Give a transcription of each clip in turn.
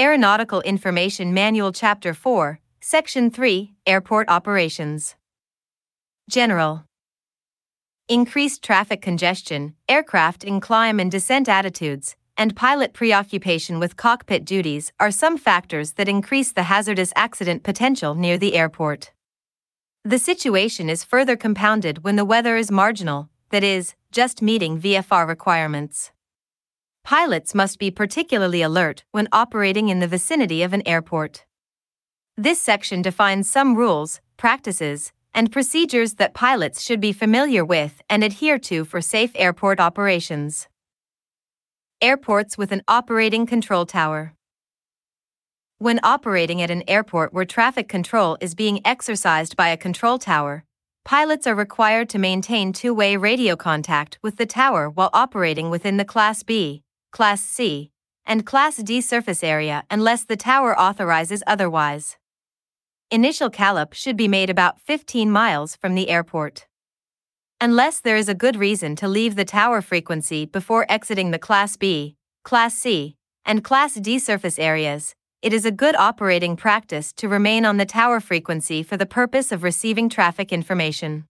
Aeronautical Information Manual Chapter 4, Section 3 Airport Operations. General Increased traffic congestion, aircraft in climb and descent attitudes, and pilot preoccupation with cockpit duties are some factors that increase the hazardous accident potential near the airport. The situation is further compounded when the weather is marginal, that is, just meeting VFR requirements. Pilots must be particularly alert when operating in the vicinity of an airport. This section defines some rules, practices, and procedures that pilots should be familiar with and adhere to for safe airport operations. Airports with an operating control tower. When operating at an airport where traffic control is being exercised by a control tower, pilots are required to maintain two way radio contact with the tower while operating within the Class B, Class C, and Class D surface area unless the tower authorizes otherwise. Initial callup should be made about 15 miles from the airport. Unless there is a good reason to leave the tower frequency before exiting the Class B, Class C, and Class D surface areas, it is a good operating practice to remain on the tower frequency for the purpose of receiving traffic information.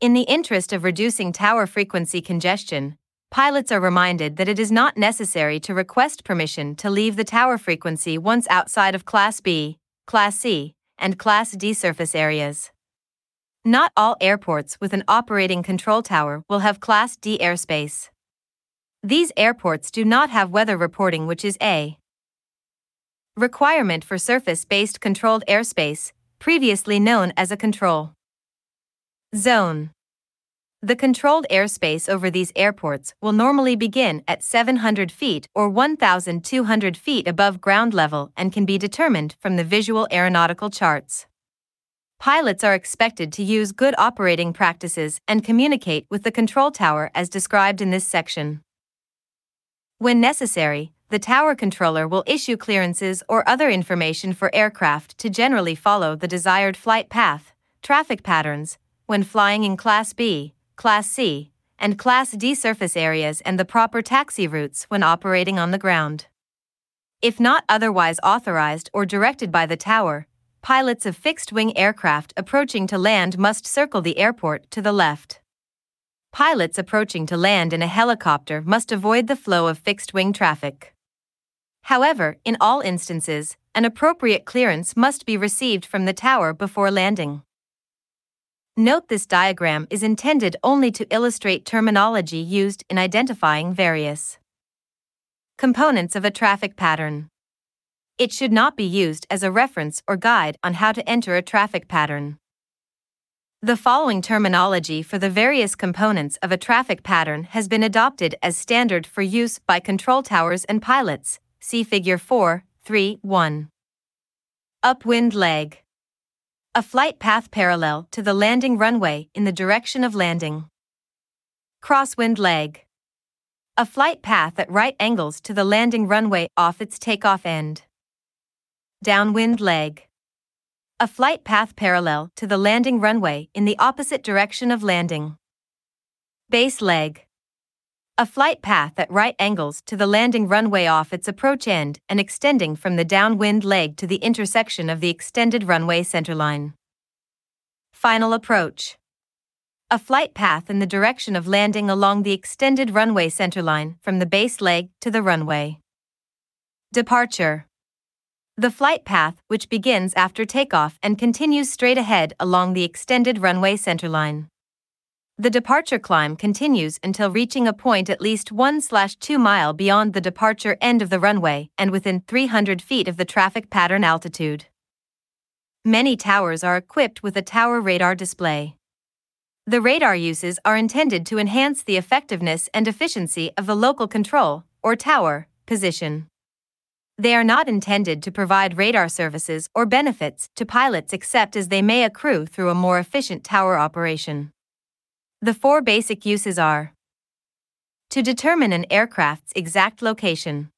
In the interest of reducing tower frequency congestion, pilots are reminded that it is not necessary to request permission to leave the tower frequency once outside of Class B, Class C, and Class D surface areas. Not all airports with an operating control tower will have Class D airspace. These airports do not have weather reporting, which is a requirement for surface based controlled airspace, previously known as a control zone. The controlled airspace over these airports will normally begin at 700 feet or 1,200 feet above ground level and can be determined from the visual aeronautical charts pilots are expected to use good operating practices and communicate with the control tower as described in this section. When necessary, the tower controller will issue clearances or other information for aircraft to generally follow the desired flight path, traffic patterns, when flying in Class B, Class C, and Class D surface areas and the proper taxi routes when operating on the ground. If not otherwise authorized or directed by the tower, pilots of fixed wing aircraft approaching to land must circle the airport to the left. Pilots approaching to land in a helicopter must avoid the flow of fixed wing traffic. However, in all instances, an appropriate clearance must be received from the tower before landing. Note this diagram is intended only to illustrate terminology used in identifying various components of a traffic pattern. It should not be used as a reference or guide on how to enter a traffic pattern. The following terminology for the various components of a traffic pattern has been adopted as standard for use by control towers and pilots. See Figure 4, 3, 1. Upwind leg. A flight path parallel to the landing runway in the direction of landing. Crosswind leg. A flight path at right angles to the landing runway off its takeoff end. Downwind leg. A flight path parallel to the landing runway in the opposite direction of landing. Base leg. A flight path at right angles to the landing runway off its approach end and extending from the downwind leg to the intersection of the extended runway centerline. Final approach. A flight path in the direction of landing along the extended runway centerline from the base leg to the runway. Departure. The flight path, which begins after takeoff and continues straight ahead along the extended runway centerline. The departure climb continues until reaching a point at least 1/2 mile beyond the departure end of the runway and within 300 feet of the traffic pattern altitude. Many towers are equipped with a tower radar display. The radar uses are intended to enhance the effectiveness and efficiency of the local control, or tower, position. They are not intended to provide radar services or benefits to pilots except as they may accrue through a more efficient tower operation. The four basic uses are to determine an aircraft's exact location.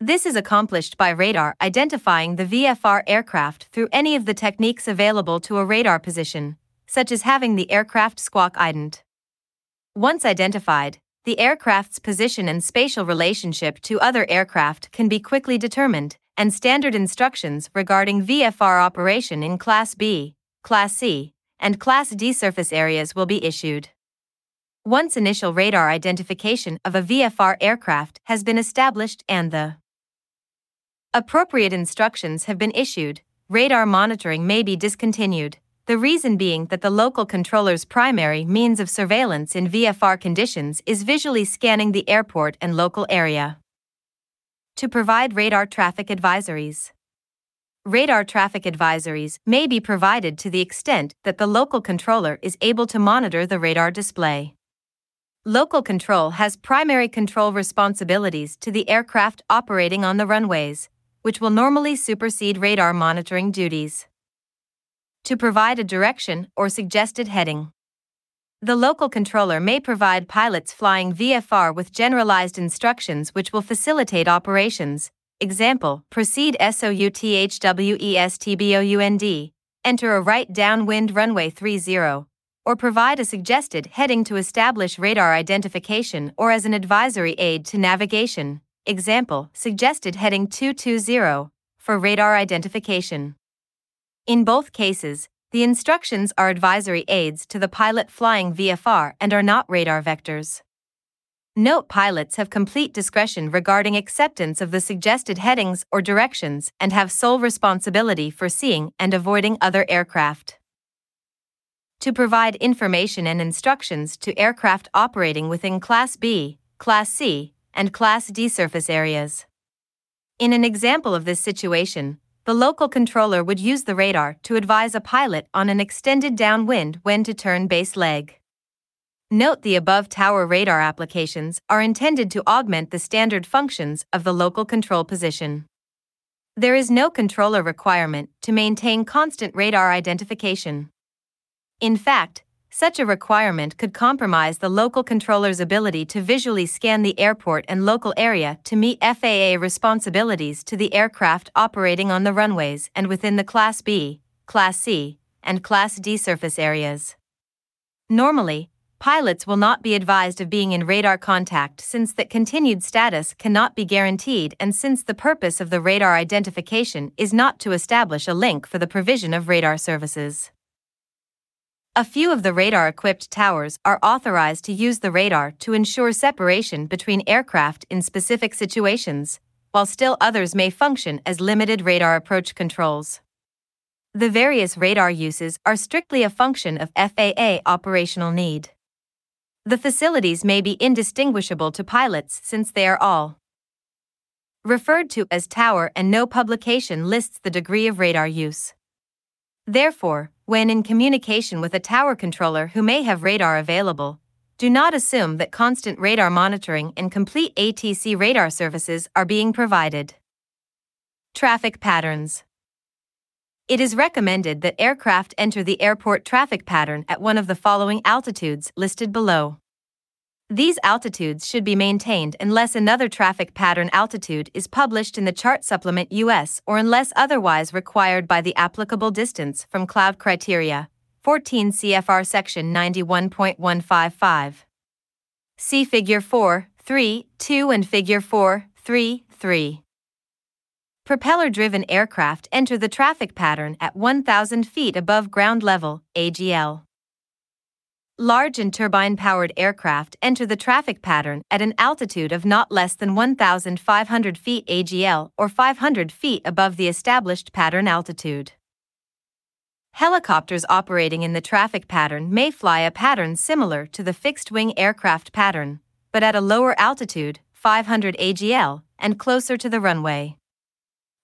This is accomplished by radar identifying the VFR aircraft through any of the techniques available to a radar position, such as having the aircraft squawk ident. Once identified, the aircraft's position and spatial relationship to other aircraft can be quickly determined, and standard instructions regarding VFR operation in Class B, Class C, and Class D surface areas will be issued. Once initial radar identification of a VFR aircraft has been established and the appropriate instructions have been issued, radar monitoring may be discontinued, the reason being that the local controller's primary means of surveillance in VFR conditions is visually scanning the airport and local area. To provide radar traffic advisories. Radar traffic advisories may be provided to the extent that the local controller is able to monitor the radar display. Local control has primary control responsibilities to the aircraft operating on the runways, which will normally supersede radar monitoring duties to provide a direction or suggested heading. The local controller may provide pilots flying VFR with generalized instructions which will facilitate operations. Example, proceed SOUTHWESTBOUND, enter a right downwind runway 30, or provide a suggested heading to establish radar identification or as an advisory aid to navigation. Example, suggested heading 220 for radar identification. In both cases, the instructions are advisory aids to the pilot flying VFR and are not radar vectors. Note pilots have complete discretion regarding acceptance of the suggested headings or directions and have sole responsibility for seeing and avoiding other aircraft. To provide information and instructions to aircraft operating within Class B, Class C, and Class D surface areas. In an example of this situation, the local controller would use the radar to advise a pilot on an extended downwind when to turn base leg. Note the above tower radar applications are intended to augment the standard functions of the local control position. There is no controller requirement to maintain constant radar identification. In fact, such a requirement could compromise the local controller's ability to visually scan the airport and local area to meet FAA responsibilities to the aircraft operating on the runways and within the Class B, Class C, and Class D surface areas. Normally, pilots will not be advised of being in radar contact since that continued status cannot be guaranteed and since the purpose of the radar identification is not to establish a link for the provision of radar services. A few of the radar equipped towers are authorized to use the radar to ensure separation between aircraft in specific situations, while still others may function as limited radar approach controls. The various radar uses are strictly a function of FAA operational need. The facilities may be indistinguishable to pilots since they are all referred to as tower and no publication lists the degree of radar use. Therefore, when in communication with a tower controller who may have radar available, do not assume that constant radar monitoring and complete ATC radar services are being provided. Traffic patterns. It is recommended that aircraft enter the airport traffic pattern at one of the following altitudes listed below. These altitudes should be maintained unless another traffic pattern altitude is published in the chart supplement US or unless otherwise required by the applicable distance from cloud criteria. 14 CFR section 91.155. See figure 4, 3, 2 and figure 4, 3, 3. Propeller driven aircraft enter the traffic pattern at 1,000 feet above ground level, AGL. Large and turbine powered aircraft enter the traffic pattern at an altitude of not less than 1,500 feet AGL or 500 feet above the established pattern altitude. Helicopters operating in the traffic pattern may fly a pattern similar to the fixed wing aircraft pattern, but at a lower altitude, 500 AGL, and closer to the runway.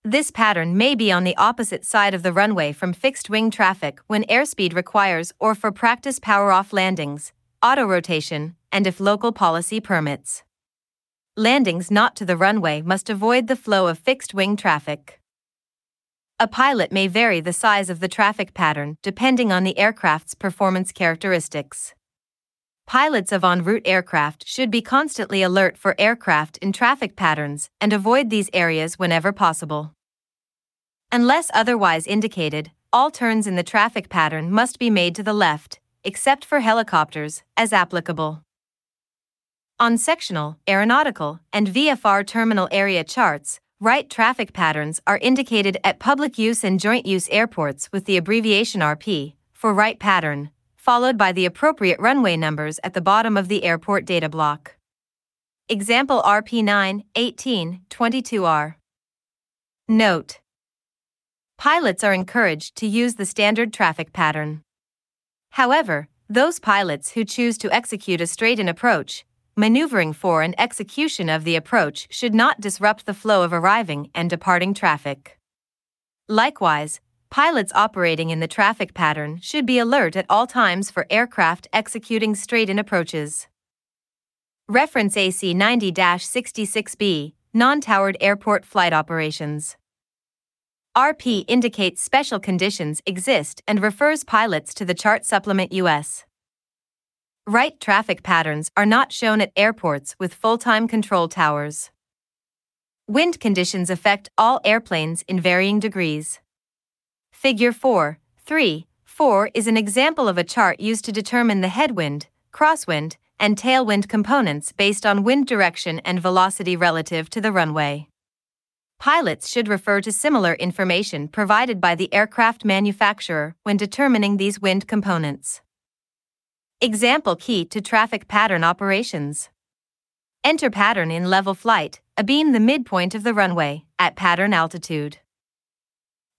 This pattern may be on the opposite side of the runway from fixed wing traffic when airspeed requires or for practice power off landings, auto rotation, and if local policy permits. Landings not to the runway must avoid the flow of fixed wing traffic. A pilot may vary the size of the traffic pattern depending on the aircraft's performance characteristics. Pilots of en route aircraft should be constantly alert for aircraft in traffic patterns and avoid these areas whenever possible. Unless otherwise indicated, all turns in the traffic pattern must be made to the left, except for helicopters, as applicable. On sectional, aeronautical, and VFR terminal area charts, right traffic patterns are indicated at public use and joint use airports with the abbreviation RP for right pattern, followed by the appropriate runway numbers at the bottom of the airport data block. Example RP9 18 22R. Note Pilots are encouraged to use the standard traffic pattern. However, those pilots who choose to execute a straight in approach maneuvering for and execution of the approach should not disrupt the flow of arriving and departing traffic. Likewise, pilots operating in the traffic pattern should be alert at all times for aircraft executing straight in approaches. Reference AC 90 66B Non towered airport flight operations. RP indicates special conditions exist and refers pilots to the chart supplement US. Right traffic patterns are not shown at airports with full time control towers. Wind conditions affect all airplanes in varying degrees. Figure 4, 3, 4 is an example of a chart used to determine the headwind, crosswind, and tailwind components based on wind direction and velocity relative to the runway. Pilots should refer to similar information provided by the aircraft manufacturer when determining these wind components. Example key to traffic pattern operations. Enter pattern in level flight, abeam the midpoint of the runway, at pattern altitude.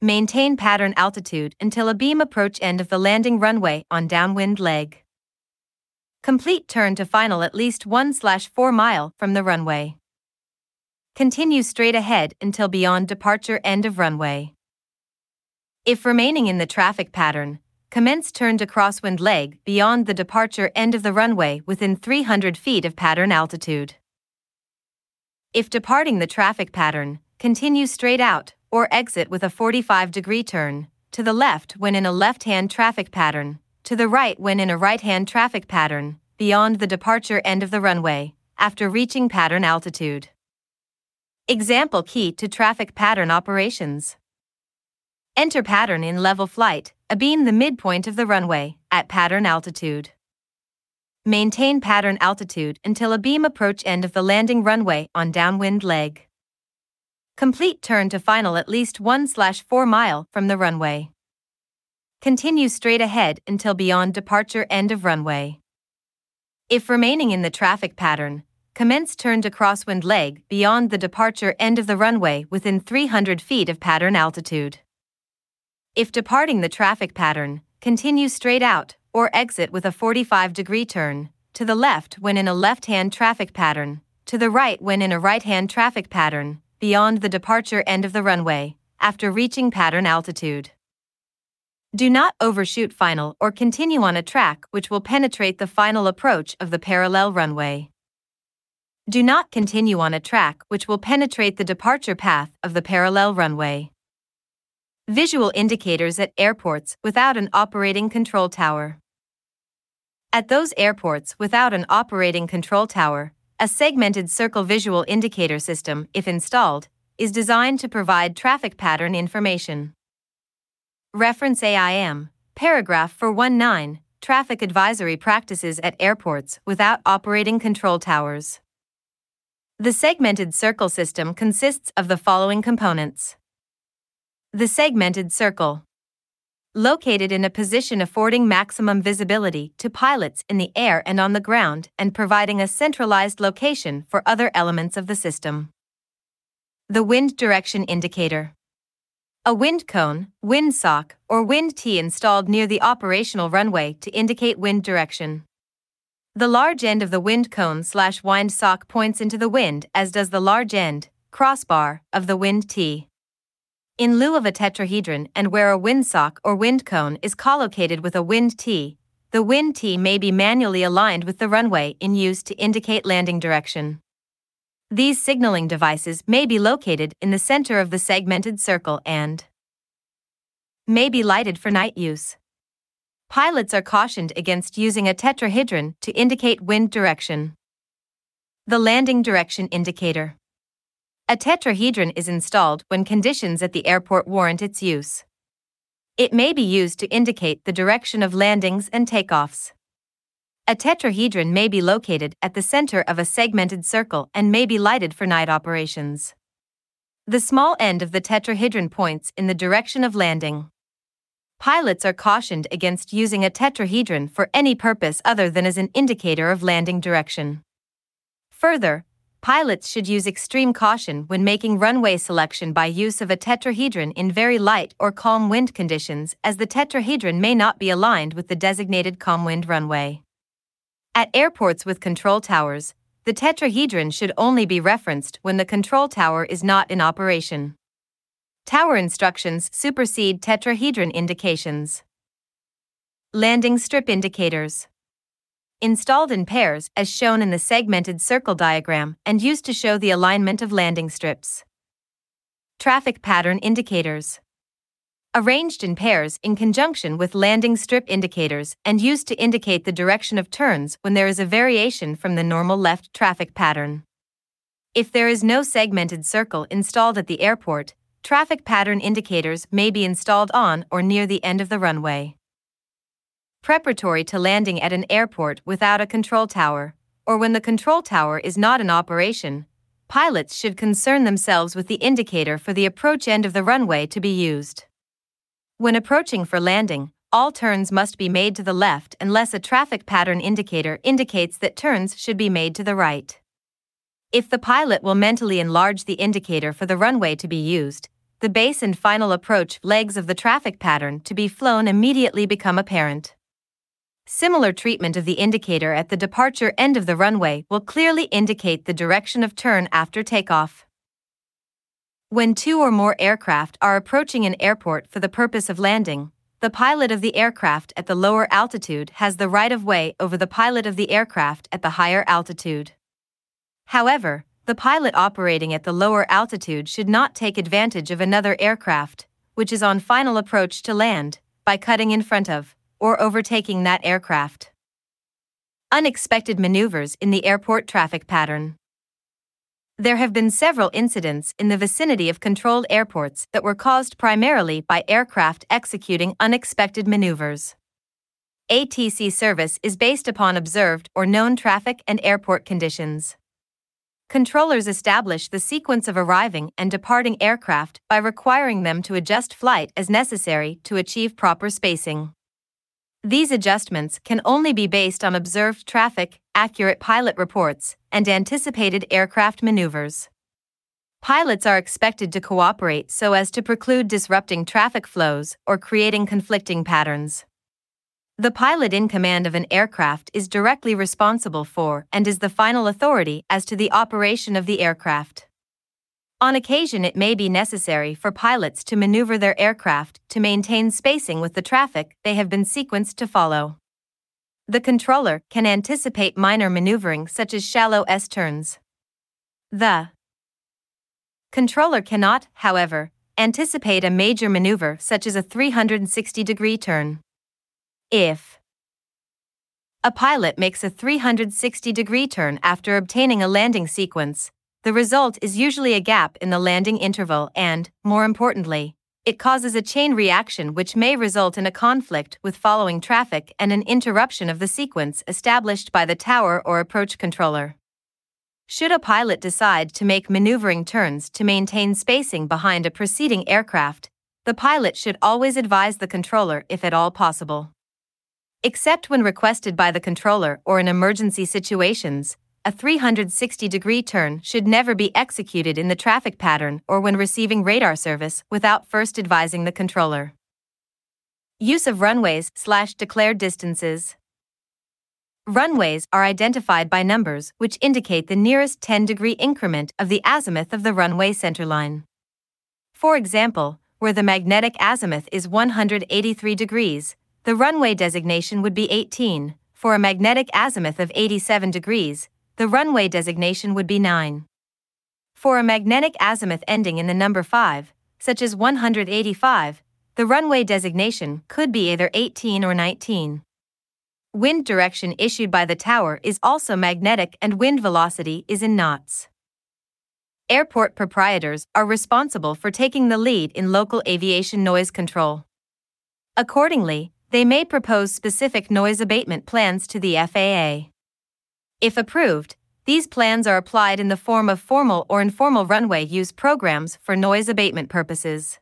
Maintain pattern altitude until abeam approach end of the landing runway on downwind leg. Complete turn to final at least 1 4 mile from the runway. Continue straight ahead until beyond departure end of runway. If remaining in the traffic pattern, commence turn to crosswind leg beyond the departure end of the runway within 300 feet of pattern altitude. If departing the traffic pattern, continue straight out or exit with a 45 degree turn, to the left when in a left hand traffic pattern, to the right when in a right hand traffic pattern, beyond the departure end of the runway, after reaching pattern altitude. Example key to traffic pattern operations. Enter pattern in level flight, abeam the midpoint of the runway, at pattern altitude. Maintain pattern altitude until abeam approach end of the landing runway on downwind leg. Complete turn to final at least 1 4 mile from the runway. Continue straight ahead until beyond departure end of runway. If remaining in the traffic pattern, commence turn to crosswind leg beyond the departure end of the runway within 300 feet of pattern altitude. If departing the traffic pattern, continue straight out, or exit with a 45 degree turn, to the left when in a left hand traffic pattern, to the right when in a right hand traffic pattern, beyond the departure end of the runway, after reaching pattern altitude. Do not overshoot final or continue on a track which will penetrate the final approach of the parallel runway. Do not continue on a track which will penetrate the departure path of the parallel runway. Visual indicators at airports without an operating control tower. At those airports without an operating control tower, a segmented circle visual indicator system, if installed, is designed to provide traffic pattern information. Reference AIM, paragraph 419, Traffic Advisory Practices at Airports Without Operating Control Towers. The segmented circle system consists of the following components. The segmented circle. Located in a position affording maximum visibility to pilots in the air and on the ground and providing a centralized location for other elements of the system. The wind direction indicator. A wind cone, wind sock, or wind tee installed near the operational runway to indicate wind direction. The large end of the wind cone slash wind sock points into the wind, as does the large end, crossbar, of the wind tee. In lieu of a tetrahedron and where a windsock or wind cone is collocated with a wind tee, the wind tee may be manually aligned with the runway in use to indicate landing direction. These signaling devices may be located in the center of the segmented circle and may be lighted for night use. Pilots are cautioned against using a tetrahedron to indicate wind direction. The landing direction indicator. A tetrahedron is installed when conditions at the airport warrant its use. It may be used to indicate the direction of landings and takeoffs. A tetrahedron may be located at the center of a segmented circle and may be lighted for night operations. The small end of the tetrahedron points in the direction of landing. Pilots are cautioned against using a tetrahedron for any purpose other than as an indicator of landing direction. Further, pilots should use extreme caution when making runway selection by use of a tetrahedron in very light or calm wind conditions, as the tetrahedron may not be aligned with the designated calm wind runway. At airports with control towers, the tetrahedron should only be referenced when the control tower is not in operation. Tower instructions supersede tetrahedron indications. Landing strip indicators. Installed in pairs as shown in the segmented circle diagram and used to show the alignment of landing strips. Traffic pattern indicators. Arranged in pairs in conjunction with landing strip indicators and used to indicate the direction of turns when there is a variation from the normal left traffic pattern. If there is no segmented circle installed at the airport, traffic pattern indicators may be installed on or near the end of the runway. Preparatory to landing at an airport without a control tower, or when the control tower is not in operation, pilots should concern themselves with the indicator for the approach end of the runway to be used. When approaching for landing, all turns must be made to the left unless a traffic pattern indicator indicates that turns should be made to the right. If the pilot will mentally enlarge the indicator for the runway to be used, the base and final approach legs of the traffic pattern to be flown immediately become apparent. Similar treatment of the indicator at the departure end of the runway will clearly indicate the direction of turn after takeoff. When two or more aircraft are approaching an airport for the purpose of landing, the pilot of the aircraft at the lower altitude has the right of way over the pilot of the aircraft at the higher altitude. However, the pilot operating at the lower altitude should not take advantage of another aircraft, which is on final approach to land, by cutting in front of or overtaking that aircraft. Unexpected maneuvers in the airport traffic pattern. There have been several incidents in the vicinity of controlled airports that were caused primarily by aircraft executing unexpected maneuvers. ATC service is based upon observed or known traffic and airport conditions. Controllers establish the sequence of arriving and departing aircraft by requiring them to adjust flight as necessary to achieve proper spacing. These adjustments can only be based on observed traffic, accurate pilot reports, and anticipated aircraft maneuvers. Pilots are expected to cooperate so as to preclude disrupting traffic flows or creating conflicting patterns. The pilot in command of an aircraft is directly responsible for and is the final authority as to the operation of the aircraft. On occasion, it may be necessary for pilots to maneuver their aircraft to maintain spacing with the traffic they have been sequenced to follow. The controller can anticipate minor maneuvering such as shallow S turns. The controller cannot, however, anticipate a major maneuver such as a 360 degree turn. If a pilot makes a 360 degree turn after obtaining a landing sequence, the result is usually a gap in the landing interval and, more importantly, it causes a chain reaction which may result in a conflict with following traffic and an interruption of the sequence established by the tower or approach controller. Should a pilot decide to make maneuvering turns to maintain spacing behind a preceding aircraft, the pilot should always advise the controller if at all possible. Except when requested by the controller or in emergency situations, a 360 degree turn should never be executed in the traffic pattern or when receiving radar service without first advising the controller. Use of runways slash declared distances. Runways are identified by numbers which indicate the nearest 10 degree increment of the azimuth of the runway centerline. For example, where the magnetic azimuth is 183 degrees, the runway designation would be 18. For a magnetic azimuth of 87 degrees, the runway designation would be 9. For a magnetic azimuth ending in the number 5, such as 185, the runway designation could be either 18 or 19. Wind direction issued by the tower is also magnetic and wind velocity is in knots. Airport proprietors are responsible for taking the lead in local aviation noise control. Accordingly, they may propose specific noise abatement plans to the FAA. If approved, these plans are applied in the form of formal or informal runway use programs for noise abatement purposes.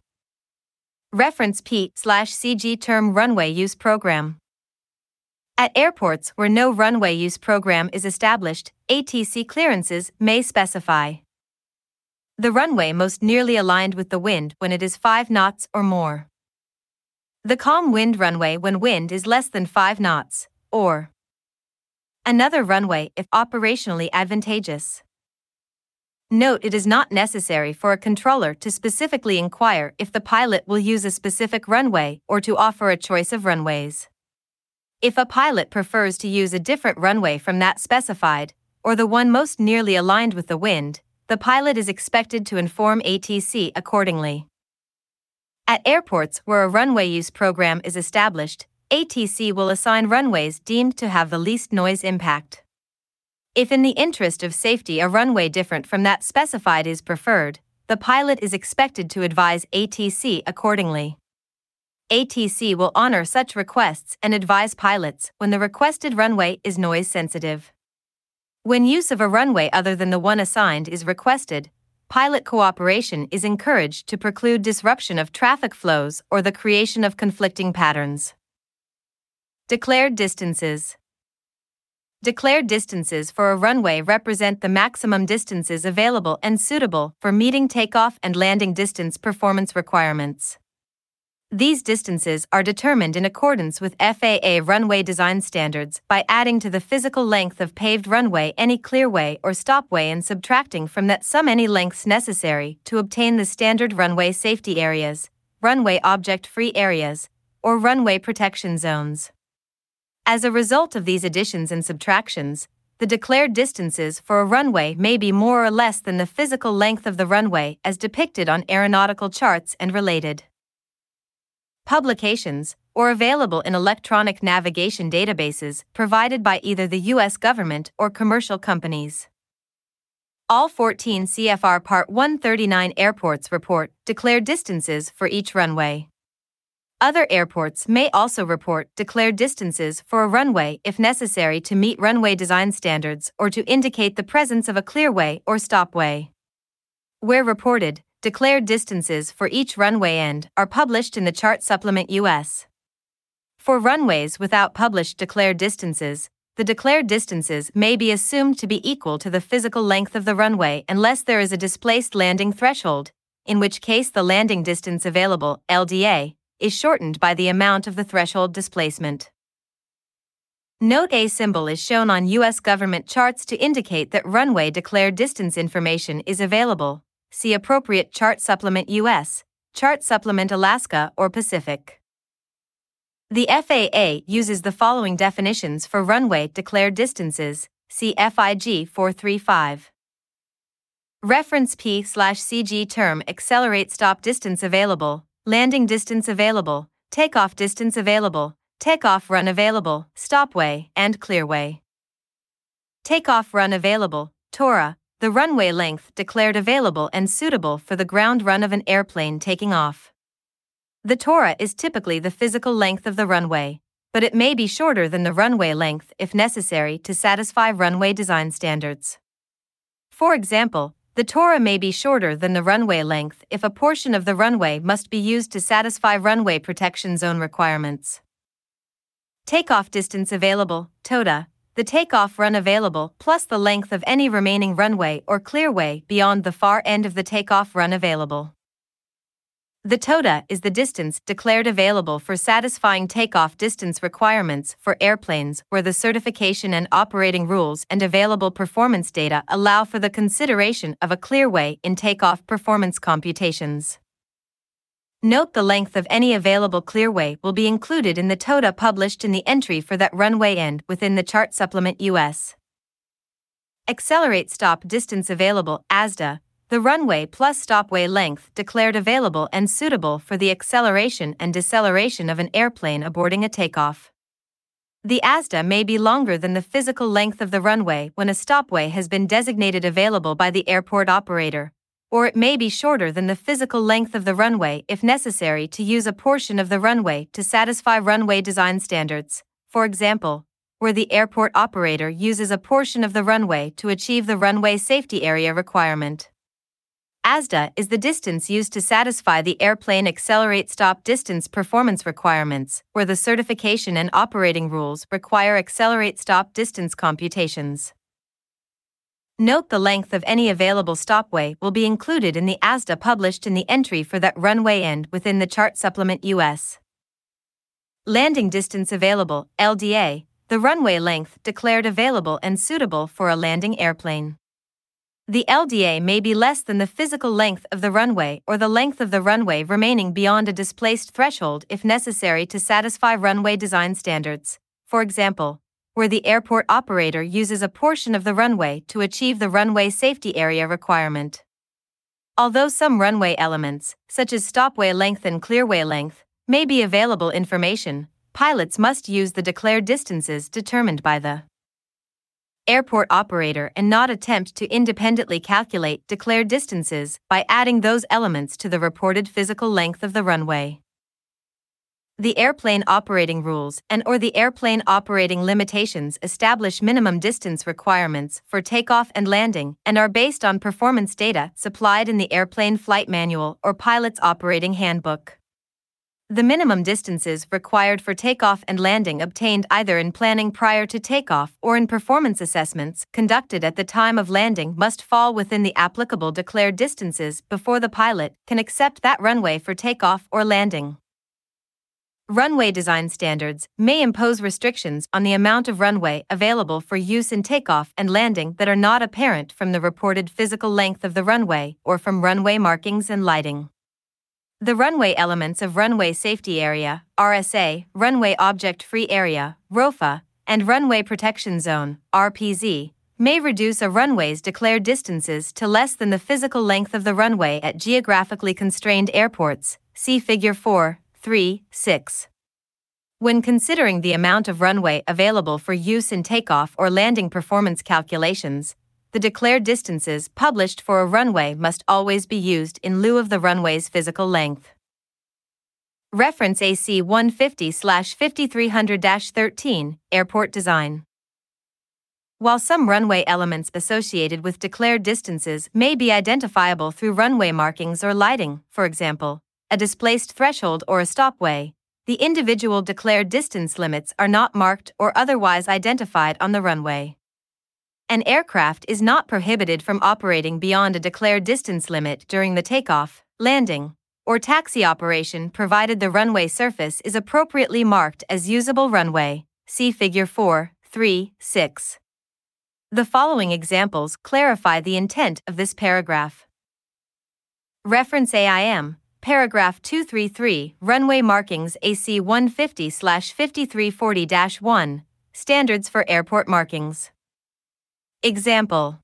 Reference P/CG term runway use program. At airports where no runway use program is established, ATC clearances may specify the runway most nearly aligned with the wind when it is 5 knots or more. The calm wind runway when wind is less than 5 knots, or another runway if operationally advantageous. Note it is not necessary for a controller to specifically inquire if the pilot will use a specific runway or to offer a choice of runways. If a pilot prefers to use a different runway from that specified, or the one most nearly aligned with the wind, the pilot is expected to inform ATC accordingly. At airports where a runway use program is established, ATC will assign runways deemed to have the least noise impact. If in the interest of safety a runway different from that specified is preferred, the pilot is expected to advise ATC accordingly. ATC will honor such requests and advise pilots when the requested runway is noise sensitive. When use of a runway other than the one assigned is requested, pilot cooperation is encouraged to preclude disruption of traffic flows or the creation of conflicting patterns. Declared distances. Declared distances for a runway represent the maximum distances available and suitable for meeting takeoff and landing distance performance requirements. These distances are determined in accordance with FAA runway design standards by adding to the physical length of paved runway any clearway or stopway and subtracting from that sum any lengths necessary to obtain the standard runway safety areas, runway object free areas, or runway protection zones. As a result of these additions and subtractions, the declared distances for a runway may be more or less than the physical length of the runway as depicted on aeronautical charts and related publications, or available in electronic navigation databases provided by either the U.S. government or commercial companies. All 14 CFR Part 139 airports report declared distances for each runway. Other airports may also report declared distances for a runway if necessary to meet runway design standards or to indicate the presence of a clearway or stopway. Where reported, declared distances for each runway end are published in the Chart Supplement US. For runways without published declared distances, the declared distances may be assumed to be equal to the physical length of the runway unless there is a displaced landing threshold, in which case the landing distance available, LDA, is shortened by the amount of the threshold displacement. Note A symbol is shown on U.S. government charts to indicate that runway declared distance information is available see appropriate chart supplement US, chart supplement Alaska or Pacific. The FAA uses the following definitions for runway declared distances, see FIG 435. Reference P slash CG term accelerate stop distance available, landing distance available, takeoff distance available, takeoff run available, stopway, and clearway. Takeoff run available, TORA, the runway length declared available and suitable for the ground run of an airplane taking off. The TORA is typically the physical length of the runway, but it may be shorter than the runway length if necessary to satisfy runway design standards. For example, the TORA may be shorter than the runway length if a portion of the runway must be used to satisfy runway protection zone requirements. Takeoff distance available, TOTA, the takeoff run available plus the length of any remaining runway or clearway beyond the far end of the takeoff run available. The TOTA is the distance declared available for satisfying takeoff distance requirements for airplanes where the certification and operating rules and available performance data allow for the consideration of a clearway in takeoff performance computations. Note the length of any available clearway will be included in the TOTA published in the entry for that runway end within the chart supplement US. Accelerate stop distance available ASDA, the runway plus stopway length declared available and suitable for the acceleration and deceleration of an airplane aborting a takeoff. The ASDA may be longer than the physical length of the runway when a stopway has been designated available by the airport operator, or it may be shorter than the physical length of the runway if necessary to use a portion of the runway to satisfy runway design standards. For example, where the airport operator uses a portion of the runway to achieve the runway safety area requirement. ASDA is the distance used to satisfy the airplane accelerate stop distance performance requirements, where the certification and operating rules require accelerate stop distance computations. Note the length of any available stopway will be included in the ASDA published in the entry for that runway end within the chart supplement US. Landing distance available, LDA, the runway length declared available and suitable for a landing airplane. The LDA may be less than the physical length of the runway or the length of the runway remaining beyond a displaced threshold if necessary to satisfy runway design standards. For example, where the airport operator uses a portion of the runway to achieve the runway safety area requirement. Although some runway elements, such as stopway length and clearway length, may be available information, pilots must use the declared distances determined by the airport operator and not attempt to independently calculate declared distances by adding those elements to the reported physical length of the runway the airplane operating rules and or the airplane operating limitations establish minimum distance requirements for takeoff and landing and are based on performance data supplied in the airplane flight manual or pilot's operating handbook. The minimum distances required for takeoff and landing obtained either in planning prior to takeoff or in performance assessments conducted at the time of landing must fall within the applicable declared distances before the pilot can accept that runway for takeoff or landing. Runway design standards may impose restrictions on the amount of runway available for use in takeoff and landing that are not apparent from the reported physical length of the runway or from runway markings and lighting. The runway elements of Runway Safety Area, RSA, Runway Object Free Area, ROFA, and Runway Protection Zone, RPZ, may reduce a runway's declared distances to less than the physical length of the runway at geographically constrained airports. See Figure 4, 3, 6. When considering the amount of runway available for use in takeoff or landing performance calculations, the declared distances published for a runway must always be used in lieu of the runway's physical length. Reference AC 150 5300 13, Airport Design. While some runway elements associated with declared distances may be identifiable through runway markings or lighting, for example, a displaced threshold, or a stopway, the individual declared distance limits are not marked or otherwise identified on the runway. An aircraft is not prohibited from operating beyond a declared distance limit during the takeoff, landing, or taxi operation provided the runway surface is appropriately marked as usable runway. See Figure 4, 3, 6. The following examples clarify the intent of this paragraph. Reference AIM Paragraph 233 Runway Markings AC 150 5340 1 Standards for Airport Markings. Example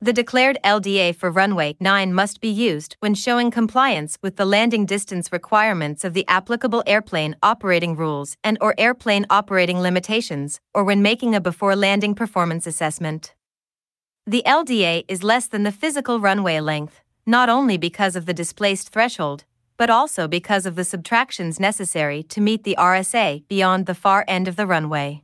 The declared LDA for runway 9 must be used when showing compliance with the landing distance requirements of the applicable airplane operating rules and or airplane operating limitations or when making a before landing performance assessment. The LDA is less than the physical runway length not only because of the displaced threshold, but also because of the subtractions necessary to meet the RSA beyond the far end of the runway.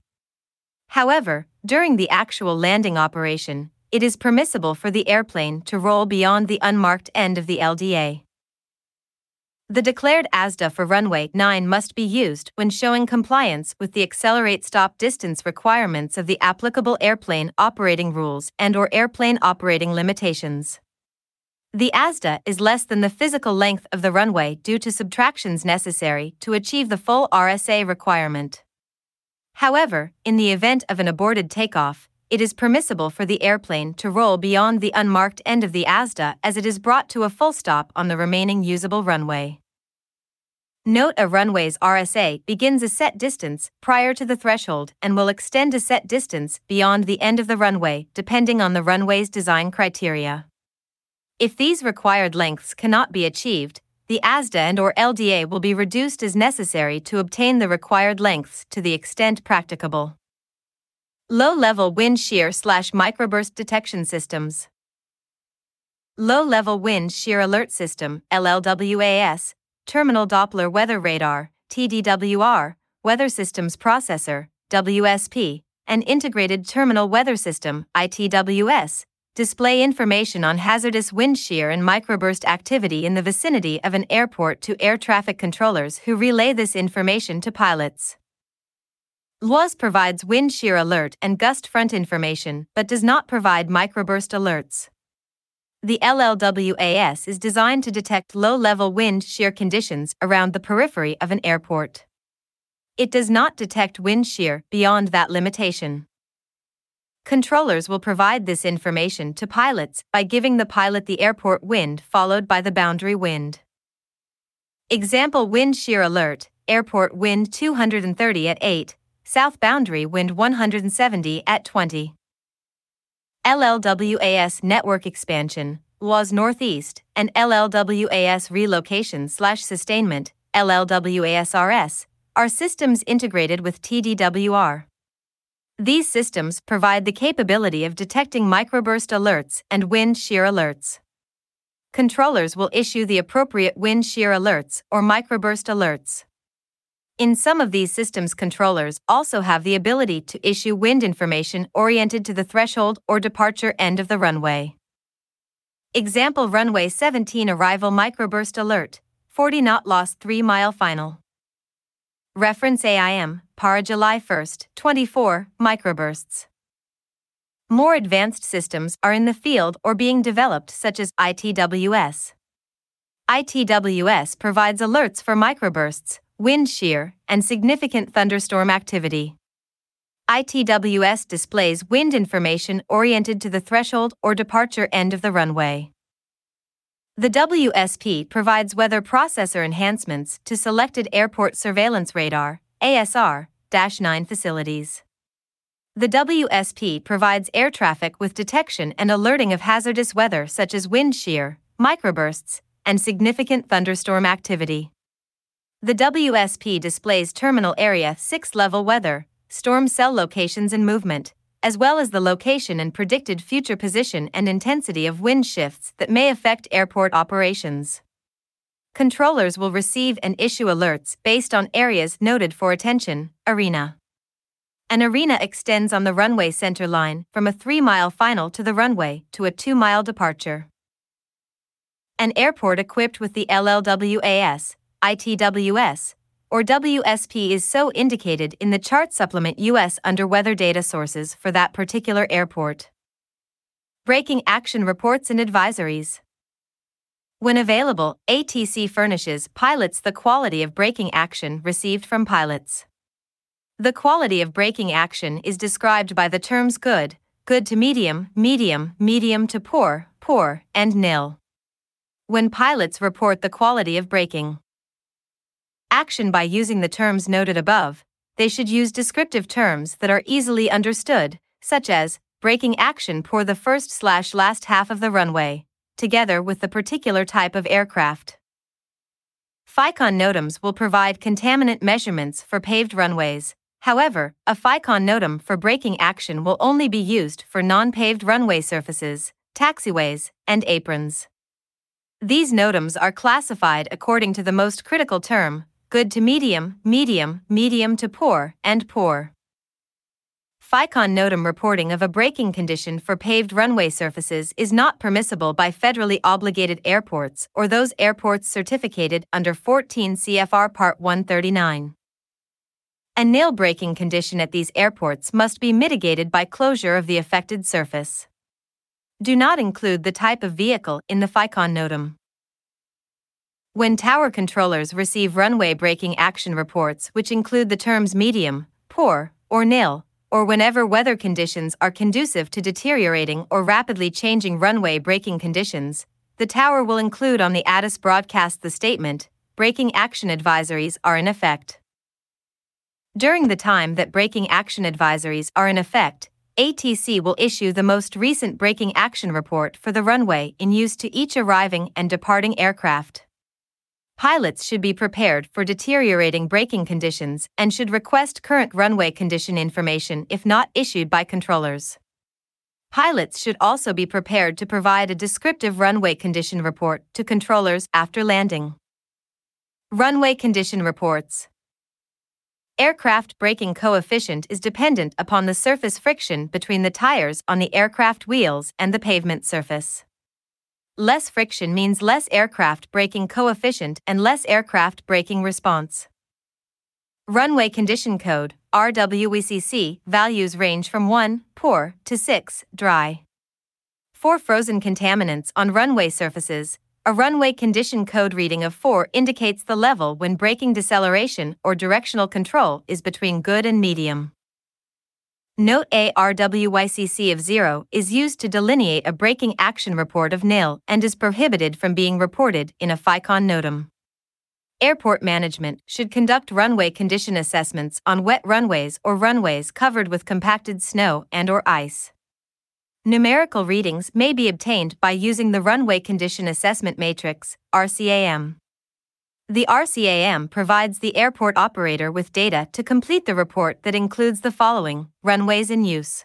However, during the actual landing operation, it is permissible for the airplane to roll beyond the unmarked end of the LDA. The declared ASDA for runway 9 must be used when showing compliance with the accelerate stop distance requirements of the applicable airplane operating rules and or airplane operating limitations. The ASDA is less than the physical length of the runway due to subtractions necessary to achieve the full RSA requirement. However, in the event of an aborted takeoff, it is permissible for the airplane to roll beyond the unmarked end of the ASDA as it is brought to a full stop on the remaining usable runway. Note a runway's RSA begins a set distance prior to the threshold and will extend a set distance beyond the end of the runway depending on the runway's design criteria. If these required lengths cannot be achieved, the ASDA and or LDA will be reduced as necessary to obtain the required lengths to the extent practicable. Low-level wind shear slash microburst detection systems. Low Level Wind Shear Alert System, LLWAS, Terminal Doppler Weather Radar, TDWR, Weather Systems Processor, WSP, and Integrated Terminal Weather System, ITWS, display information on hazardous wind shear and microburst activity in the vicinity of an airport to air traffic controllers who relay this information to pilots. LLWAS provides wind shear alert and gust front information but does not provide microburst alerts. The LLWAS is designed to detect low level wind shear conditions around the periphery of an airport. It does not detect wind shear beyond that limitation. Controllers will provide this information to pilots by giving the pilot the airport wind followed by the boundary wind. Example Wind Shear Alert Airport wind 230 at 8, south boundary wind 170 at 20. LLWAS network expansion, LLWAS Northeast, and LLWAS relocation slash sustainment, LLWASRS, are systems integrated with TDWR. These systems provide the capability of detecting microburst alerts and wind shear alerts. Controllers will issue the appropriate wind shear alerts or microburst alerts. In some of these systems, controllers also have the ability to issue wind information oriented to the threshold or departure end of the runway. Example Runway 17 Arrival Microburst Alert 40 knot loss 3 mile final. Reference AIM, PARA July 1, 24, microbursts. More advanced systems are in the field or being developed, such as ITWS. ITWS provides alerts for microbursts, wind shear, and significant thunderstorm activity. ITWS displays wind information oriented to the threshold or departure end of the runway. The WSP provides weather processor enhancements to selected airport surveillance radar ASR 9 facilities. The WSP provides air traffic with detection and alerting of hazardous weather such as wind shear, microbursts, and significant thunderstorm activity. The WSP displays terminal area 6 level weather, storm cell locations and movement, as well as the location and predicted future position and intensity of wind shifts that may affect airport operations. Controllers will receive and issue alerts based on areas noted for attention. Arena. An arena extends on the runway center line from a 3 mile final to the runway to a 2 mile departure. An airport equipped with the LLWAS ITWS, or WSP is so indicated in the chart supplement US under weather data sources for that particular airport. Braking action reports and advisories. When available, ATC furnishes pilots the quality of braking action received from pilots. The quality of braking action is described by the terms good, good to medium, medium, medium to poor, poor, and nil. When pilots report the quality of braking, action by using the terms noted above, they should use descriptive terms that are easily understood, such as braking action for the first slash last half of the runway, together with the particular type of aircraft. FICON NOTAMs will provide contaminant measurements for paved runways. However, a FICON NOTAM for braking action will only be used for non paved runway surfaces, taxiways, and aprons. These NOTAMs are classified according to the most critical term, good to medium, medium, medium to poor, and poor. FICON NOTAM reporting of a braking condition for paved runway surfaces is not permissible by federally obligated airports or those airports certificated under 14 CFR Part 139. A nil braking condition at these airports must be mitigated by closure of the affected surface. Do not include the type of vehicle in the FICON NOTAM. When tower controllers receive runway braking action reports, which include the terms medium, poor, or nil, or whenever weather conditions are conducive to deteriorating or rapidly changing runway braking conditions, the tower will include on the ATIS broadcast the statement braking action advisories are in effect. During the time that braking action advisories are in effect, ATC will issue the most recent braking action report for the runway in use to each arriving and departing aircraft. Pilots should be prepared for deteriorating braking conditions and should request current runway condition information if not issued by controllers. Pilots should also be prepared to provide a descriptive runway condition report to controllers after landing. Runway condition reports. Aircraft braking coefficient is dependent upon the surface friction between the tires on the aircraft wheels and the pavement surface. Less friction means less aircraft braking coefficient and less aircraft braking response. Runway Condition Code RWYCC values range from 1 poor to 6 dry. For frozen contaminants on runway surfaces, a runway condition code reading of 4 indicates the level when braking deceleration or directional control is between good and medium. Note A RWYCC of 0 is used to delineate a braking action report of nil and is prohibited from being reported in a FICON NOTAM. Airport management should conduct runway condition assessments on wet runways or runways covered with compacted snow and or ice. Numerical readings may be obtained by using the Runway Condition Assessment Matrix, RCAM. The RCAM provides the airport operator with data to complete the report that includes the following runways in use.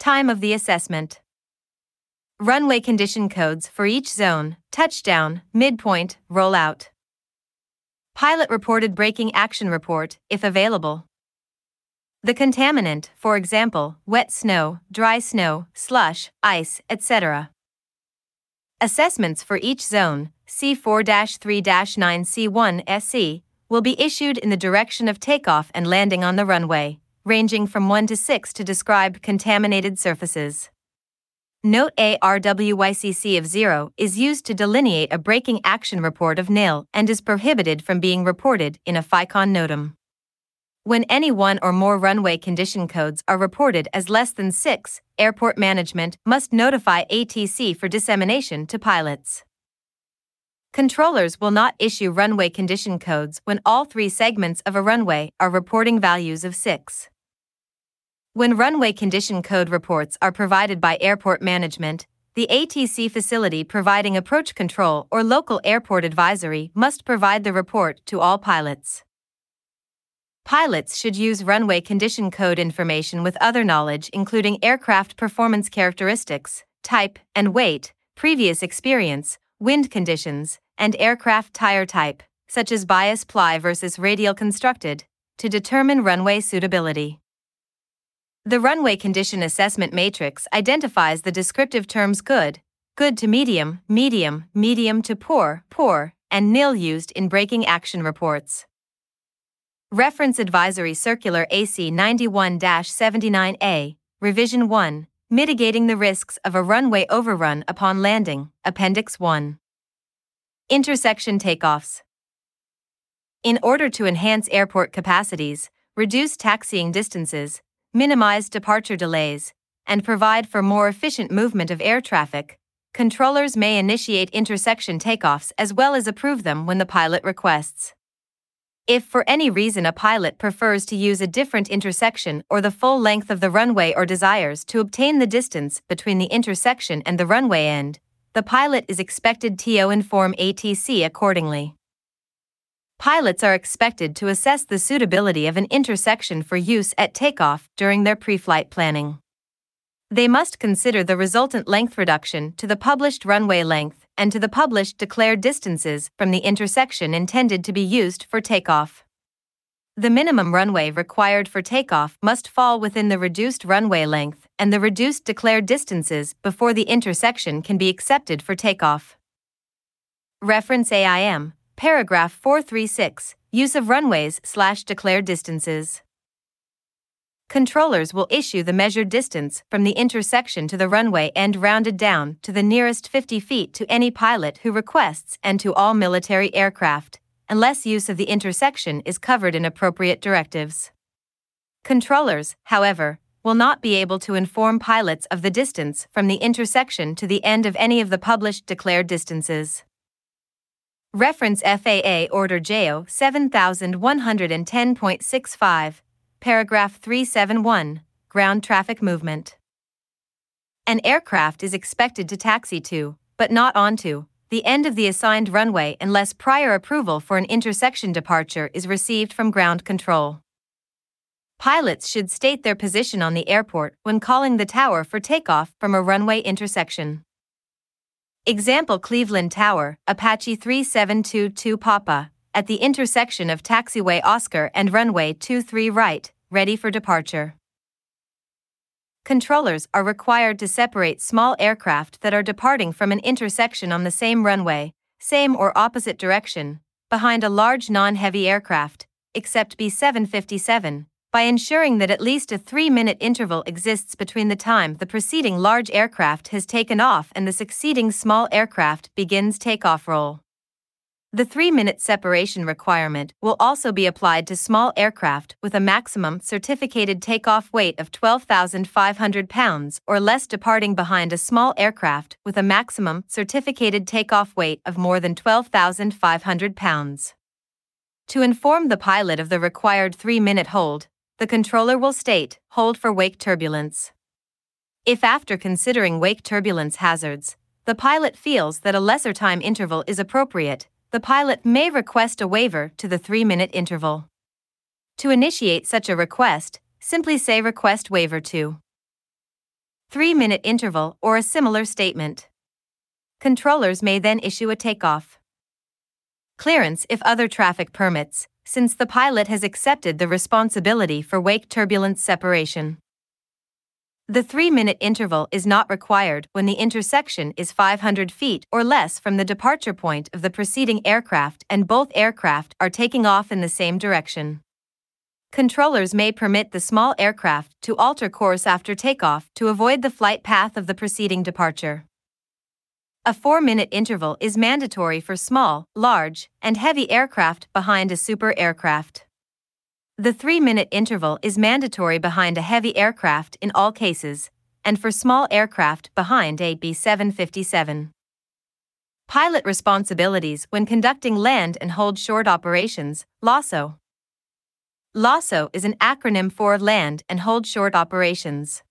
Time of the assessment. Runway condition codes for each zone, touchdown, midpoint, rollout. Pilot reported braking action report, if available. The contaminant, for example, wet snow, dry snow, slush, ice, etc. Assessments for each zone, C4 3 9 C1 SC, will be issued in the direction of takeoff and landing on the runway, ranging from 1 to 6 to describe contaminated surfaces. Note ARWYCC of 0 is used to delineate a braking action report of nil and is prohibited from being reported in a FICON NOTAM. When any one or more runway condition codes are reported as less than 6, airport management must notify ATC for dissemination to pilots. Controllers will not issue runway condition codes when all three segments of a runway are reporting values of 6. When runway condition code reports are provided by airport management, the ATC facility providing approach control or local airport advisory must provide the report to all pilots. Pilots should use runway condition code information with other knowledge, including aircraft performance characteristics, type and weight, previous experience, wind conditions, and aircraft tire type, such as bias ply versus radial constructed, to determine runway suitability. The runway condition assessment matrix identifies the descriptive terms good, good to medium, medium, medium to poor, poor, and nil used in braking action reports. Reference Advisory Circular AC 91 79A, Revision 1, Mitigating the Risks of a Runway Overrun Upon Landing, Appendix 1. Intersection Takeoffs. In order to enhance airport capacities, reduce taxiing distances, minimize departure delays, and provide for more efficient movement of air traffic, controllers may initiate intersection takeoffs as well as approve them when the pilot requests. If for any reason a pilot prefers to use a different intersection or the full length of the runway or desires to obtain the distance between the intersection and the runway end, the pilot is expected to inform ATC accordingly. Pilots are expected to assess the suitability of an intersection for use at takeoff during their pre flight planning. They must consider the resultant length reduction to the published runway length and to the published declared distances from the intersection intended to be used for takeoff. The minimum runway required for takeoff must fall within the reduced runway length and the reduced declared distances before the intersection can be accepted for takeoff. Reference AIM Paragraph 436 Use of runways slash declared distances. Controllers will issue the measured distance from the intersection to the runway end rounded down to the nearest 50 feet to any pilot who requests and to all military aircraft, unless use of the intersection is covered in appropriate directives. Controllers, however, will not be able to inform pilots of the distance from the intersection to the end of any of the published declared distances. Reference FAA Order JO 7110.65, paragraph 371, ground traffic movement. An aircraft is expected to taxi to, but not onto, the end of the assigned runway unless prior approval for an intersection departure is received from ground control. Pilots should state their position on the airport when calling the tower for takeoff from a runway intersection. Example Cleveland Tower, Apache 3722 Papa, at the intersection of taxiway Oscar and runway 23 right, ready for departure. Controllers are required to separate small aircraft that are departing from an intersection on the same runway, same or opposite direction, behind a large non heavy aircraft, except B 757, by ensuring that at least a three minute interval exists between the time the preceding large aircraft has taken off and the succeeding small aircraft begins takeoff roll. The three minute separation requirement will also be applied to small aircraft with a maximum certificated takeoff weight of 12,500 pounds or less departing behind a small aircraft with a maximum certificated takeoff weight of more than 12,500 pounds. To inform the pilot of the required three minute hold, the controller will state, hold for wake turbulence. If after considering wake turbulence hazards, the pilot feels that a lesser time interval is appropriate, the pilot may request a waiver to the 3-minute interval. To initiate such a request, simply say request waiver to 3-minute interval or a similar statement. Controllers may then issue a takeoff clearance if other traffic permits, since the pilot has accepted the responsibility for wake turbulence separation. The three minute interval is not required when the intersection is 500 feet or less from the departure point of the preceding aircraft and both aircraft are taking off in the same direction. Controllers may permit the small aircraft to alter course after takeoff to avoid the flight path of the preceding departure. A four minute interval is mandatory for small, large, and heavy aircraft behind a super aircraft. The three minute interval is mandatory behind a heavy aircraft in all cases, and for small aircraft behind a B 757. Pilot responsibilities when conducting land and hold short operations, LAHSO. LAHSO is an acronym for Land and Hold Short Operations.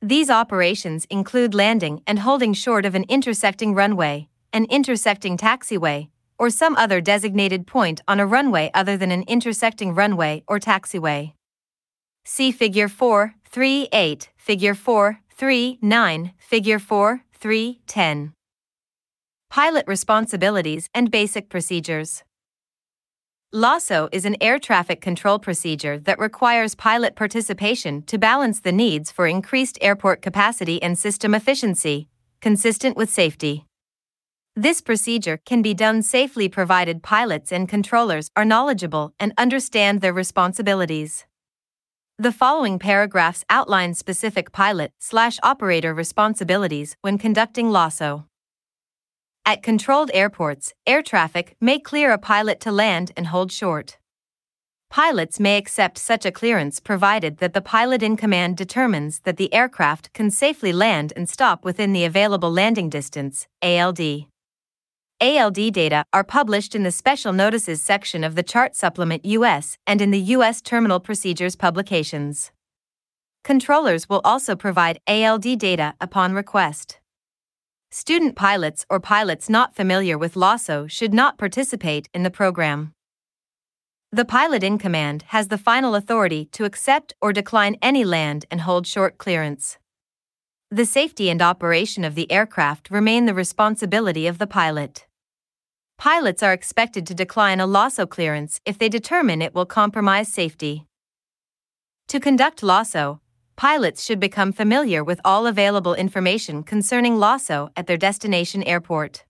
These operations include landing and holding short of an intersecting runway, an intersecting taxiway, or some other designated point on a runway other than an intersecting runway or taxiway. See Figure 4, 3, 8, Figure 4, 3, 9, Figure 4, 3, 10. Pilot responsibilities and basic procedures. LAHSO is an air traffic control procedure that requires pilot participation to balance the needs for increased airport capacity and system efficiency, consistent with safety. This procedure can be done safely provided pilots and controllers are knowledgeable and understand their responsibilities. The following paragraphs outline specific pilot slash operator responsibilities when conducting LAHSO. At controlled airports, air traffic may clear a pilot to land and hold short. Pilots may accept such a clearance provided that the pilot in command determines that the aircraft can safely land and stop within the available landing distance, ALD. ALD data are published in the Special Notices section of the Chart Supplement US and in the US Terminal Procedures publications. Controllers will also provide ALD data upon request. Student pilots or pilots not familiar with LAHSO should not participate in the program. The pilot in command has the final authority to accept or decline any land and hold short clearance. The safety and operation of the aircraft remain the responsibility of the pilot. Pilots are expected to decline a LAHSO clearance if they determine it will compromise safety. To conduct LAHSO, pilots should become familiar with all available information concerning LAHSO at their destination airport.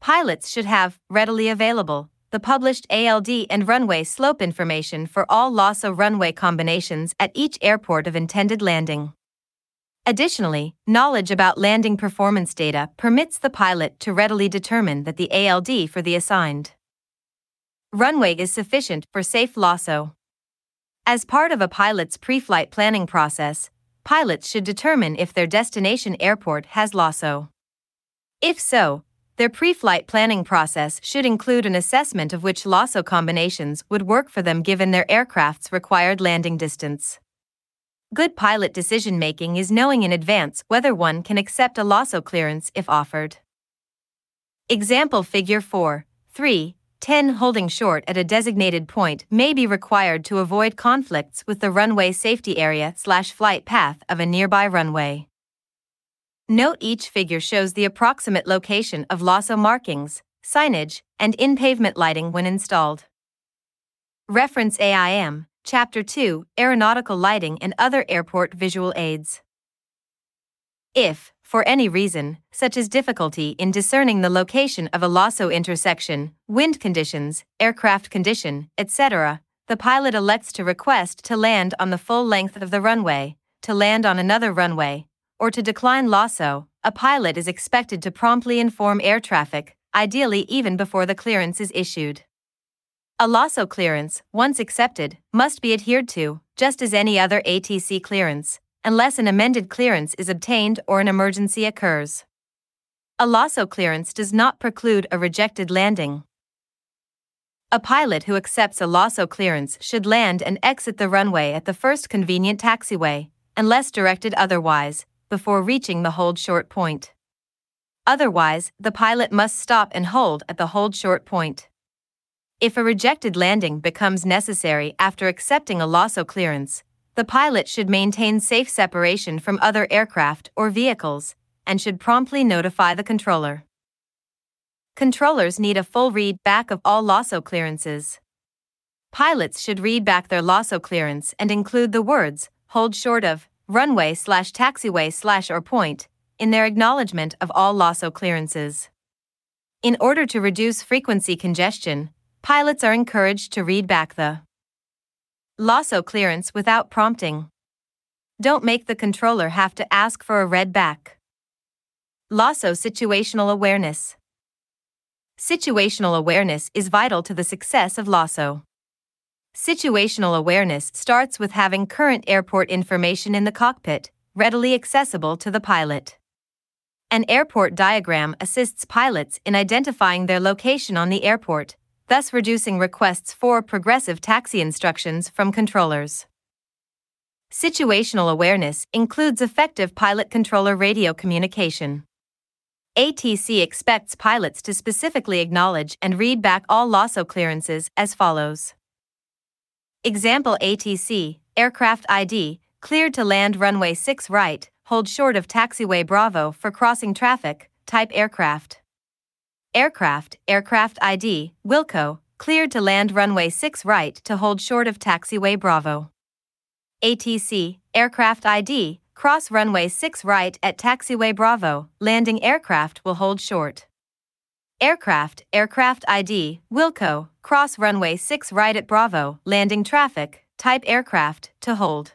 Pilots should have, readily available, the published ALD and runway slope information for all LAHSO runway combinations at each airport of intended landing. Additionally, knowledge about landing performance data permits the pilot to readily determine that the ALD for the assigned runway is sufficient for safe LAHSO. As part of a pilot's pre flight planning process, pilots should determine if their destination airport has LAHSO. If so, their pre flight planning process should include an assessment of which LAHSO combinations would work for them given their aircraft's required landing distance. Good pilot decision making is knowing in advance whether one can accept a LAHSO clearance if offered. Example Figure 4, 3, 10 holding short at a designated point may be required to avoid conflicts with the runway safety area slash flight path of a nearby runway. Note each figure shows the approximate location of LAHSO markings, signage, and in-pavement lighting when installed. Reference AIM, Chapter 2, Aeronautical Lighting and Other Airport Visual Aids. If, for any reason, such as difficulty in discerning the location of a LAHSO intersection, wind conditions, aircraft condition, etc., the pilot elects to request to land on the full length of the runway, to land on another runway, or to decline LAHSO, a pilot is expected to promptly inform air traffic, ideally even before the clearance is issued. A LAHSO clearance, once accepted, must be adhered to, just as any other ATC clearance unless an amended clearance is obtained or an emergency occurs. A LAHSO clearance does not preclude a rejected landing. A pilot who accepts a LAHSO clearance should land and exit the runway at the first convenient taxiway, unless directed otherwise, before reaching the hold short point. Otherwise, the pilot must stop and hold at the hold short point. If a rejected landing becomes necessary after accepting a LAHSO clearance, the pilot should maintain safe separation from other aircraft or vehicles and should promptly notify the controller. Controllers need a full read back of all LAHSO clearances. Pilots should read back their LAHSO clearance and include the words, hold short of, runway slash taxiway slash or point, in their acknowledgement of all LAHSO clearances. In order to reduce frequency congestion, pilots are encouraged to read back the LAHSO clearance without prompting. Don't make the controller have to ask for a read back. LAHSO situational awareness. Situational awareness is vital to the success of LAHSO. Situational awareness starts with having current airport information in the cockpit, readily accessible to the pilot. An airport diagram assists pilots in identifying their location on the airport, thus reducing requests for progressive taxi instructions from controllers. Situational awareness includes effective pilot controller radio communication. ATC expects pilots to specifically acknowledge and read back all LAHSO clearances as follows. Example ATC, aircraft ID, cleared to land runway 6 right, hold short of taxiway Bravo for crossing traffic, type aircraft. Aircraft, Aircraft ID, Wilco, cleared to land runway 6 right to hold short of taxiway Bravo. ATC, Aircraft ID, cross runway 6 right at taxiway Bravo, landing aircraft will hold short. Aircraft, Aircraft ID, Wilco, cross runway 6 right at Bravo, landing traffic, type aircraft, to hold.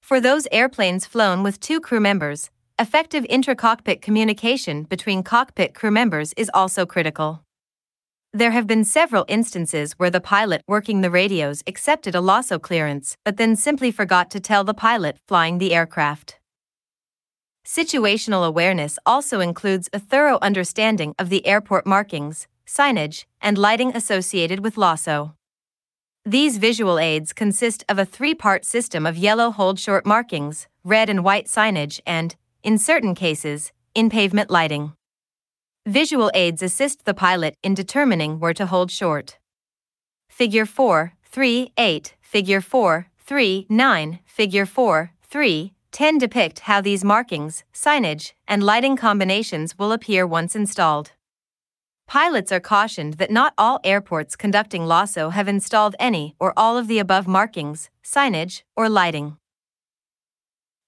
For those airplanes flown with two crew members, Effective intra-cockpit communication between cockpit crew members is also critical. There have been several instances where the pilot working the radios accepted a LAHSO clearance but then simply forgot to tell the pilot flying the aircraft. Situational awareness also includes a thorough understanding of the airport markings, signage, and lighting associated with LAHSO. These visual aids consist of a three part system of yellow hold short markings, red and white signage, and, in certain cases, in pavement lighting. Visual aids assist the pilot in determining where to hold short. Figure 4, 3, 8, Figure 4, 3, 9, Figure 4, 3, 10 depict how these markings, signage, and lighting combinations will appear once installed. Pilots are cautioned that not all airports conducting LAHSO have installed any or all of the above markings, signage, or lighting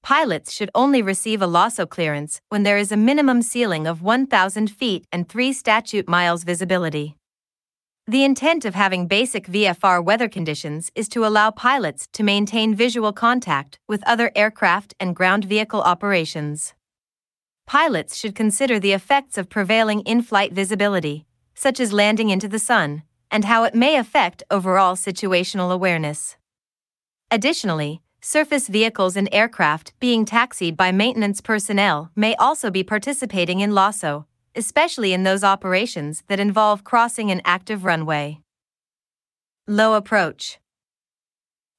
pilots should only receive a LAHSO clearance when there is a minimum ceiling of 1,000 feet and 3 statute miles visibility. The intent of having basic VFR weather conditions is to allow pilots to maintain visual contact with other aircraft and ground vehicle operations. Pilots should consider the effects of prevailing in flight visibility, such as landing into the sun, and how it may affect overall situational awareness. Additionally, surface vehicles and aircraft being taxied by maintenance personnel may also be participating in LAHSO, especially in those operations that involve crossing an active runway. Low approach.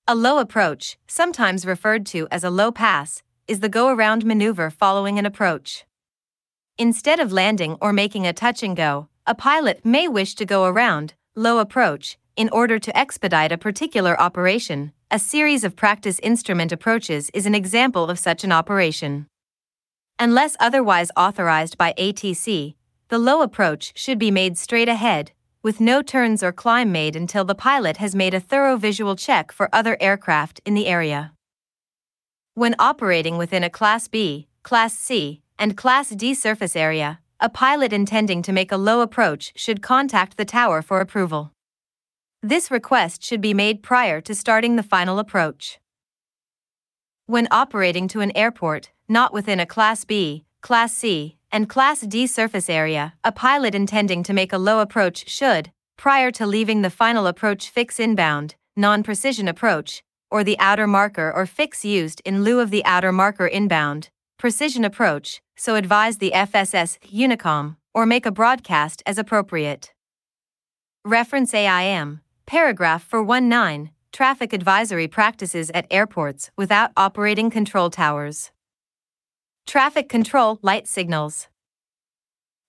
A low approach, sometimes referred to as a low pass, is the go around maneuver following an approach. Instead of landing or making a touch and go, a pilot may wish to go around, low approach, in order to expedite a particular operation. A series of practice instrument approaches is an example of such an operation. Unless otherwise authorized by ATC, the low approach should be made straight ahead, with no turns or climb made until the pilot has made a thorough visual check for other aircraft in the area. When operating within a Class B, Class C, and Class D surface area, a pilot intending to make a low approach should contact the tower for approval. This request should be made prior to starting the final approach. When operating to an airport, not within a Class B, Class C, and Class D surface area, a pilot intending to make a low approach should, prior to leaving the final approach fix inbound, non precision approach, or the outer marker or fix used in lieu of the outer marker inbound, precision approach, so advise the FSS Unicom, or make a broadcast as appropriate. Reference AIM, paragraph 419, Traffic Advisory Practices at Airports without Operating Control Towers. Traffic Control Light Signals.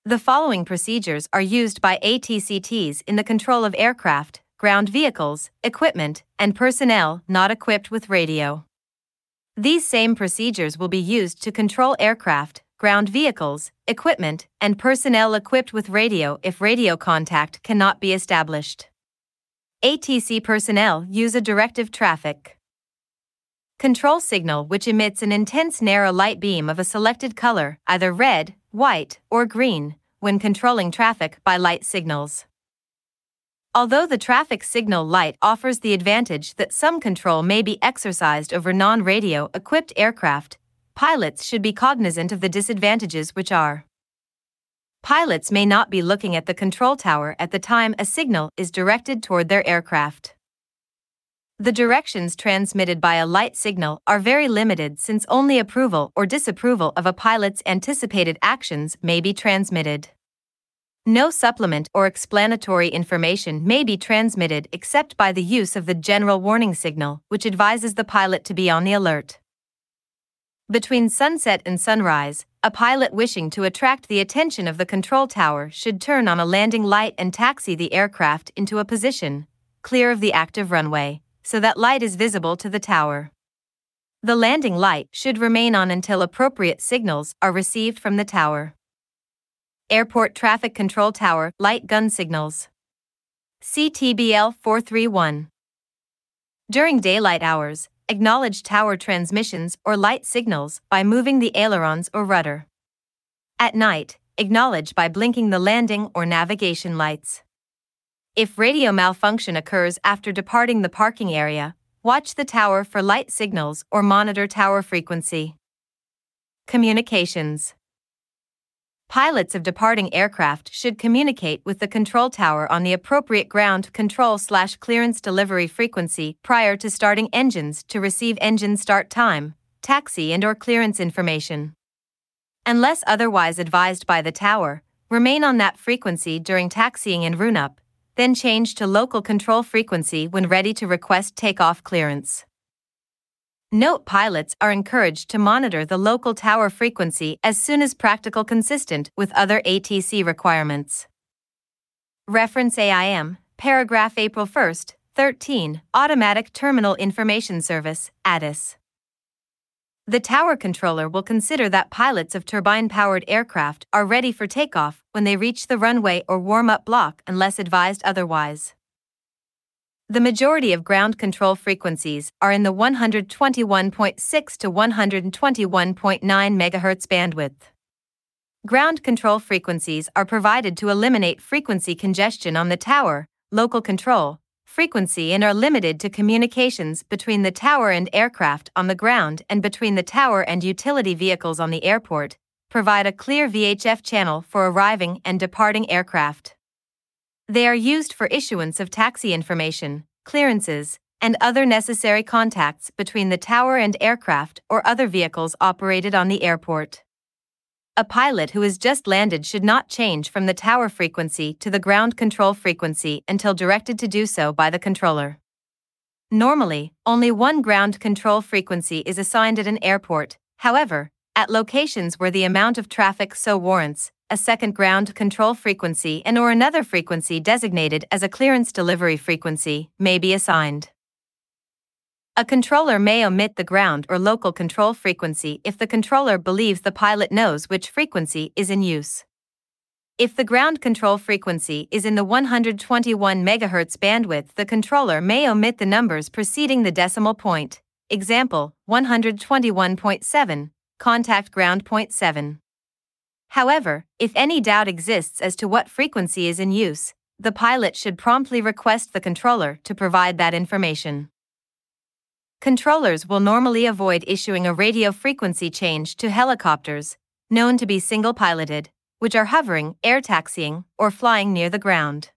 The following procedures are used by ATCTs in the control of aircraft, ground vehicles, equipment, and personnel not equipped with radio. These same procedures will be used to control aircraft, ground vehicles, equipment, and personnel equipped with radio if radio contact cannot be established. ATC personnel use a directive traffic control signal which emits an intense narrow light beam of a selected color, either red, white, or green, when controlling traffic by light signals. Although the traffic signal light offers the advantage that some control may be exercised over non radio equipped aircraft, pilots should be cognizant of the disadvantages which are. Pilots may not be looking at the control tower at the time a signal is directed toward their aircraft. The directions transmitted by a light signal are very limited since only approval or disapproval of a pilot's anticipated actions may be transmitted. No supplement or explanatory information may be transmitted except by the use of the general warning signal, which advises the pilot to be on the alert. Between sunset and sunrise, a pilot wishing to attract the attention of the control tower should turn on a landing light and taxi the aircraft into a position clear of the active runway so that light is visible to the tower. The landing light should remain on until appropriate signals are received from the tower. Airport Traffic Control Tower Light Gun Signals CTBL 431 During daylight hours, acknowledge tower transmissions or light signals by moving the ailerons or rudder. At night, acknowledge by blinking the landing or navigation lights. If radio malfunction occurs after departing the parking area, watch the tower for light signals or monitor tower frequency. Communications Pilots of departing aircraft should communicate with the control tower on the appropriate ground control slash clearance delivery frequency prior to starting engines to receive engine start time, taxi and or clearance information. Unless otherwise advised by the tower, remain on that frequency during taxiing and run-up, then change to local control frequency when ready to request takeoff clearance. Note pilots are encouraged to monitor the local tower frequency as soon as practical consistent with other ATC requirements. Reference AIM, paragraph April 1, 13, Automatic Terminal Information Service, ATIS. The tower controller will consider that pilots of turbine powered aircraft are ready for takeoff when they reach the runway or warm up block unless advised otherwise. The majority of ground control frequencies are in the 121.6 to 121.9 MHz bandwidth. Ground control frequencies are provided to eliminate frequency congestion on the tower, local control, frequency and are limited to communications between the tower and aircraft on the ground and between the tower and utility vehicles on the airport, provide a clear VHF channel for arriving and departing aircraft. They are used for issuance of taxi information, clearances, and other necessary contacts between the tower and aircraft or other vehicles operated on the airport. A pilot who has just landed should not change from the tower frequency to the ground control frequency until directed to do so by the controller. Normally, only one ground control frequency is assigned at an airport, however, at locations where the amount of traffic so warrants, a second ground control frequency and or another frequency designated as a clearance delivery frequency may be assigned. A controller may omit the ground or local control frequency if the controller believes the pilot knows which frequency is in use. If the ground control frequency is in the 121 MHz bandwidth, the controller may omit the numbers preceding the decimal point. Example 121.7, contact ground point 7. However, if any doubt exists as to what frequency is in use, the pilot should promptly request the controller to provide that information. Controllers will normally avoid issuing a radio frequency change to helicopters, known to be single piloted, which are hovering, air taxiing, or flying near the ground.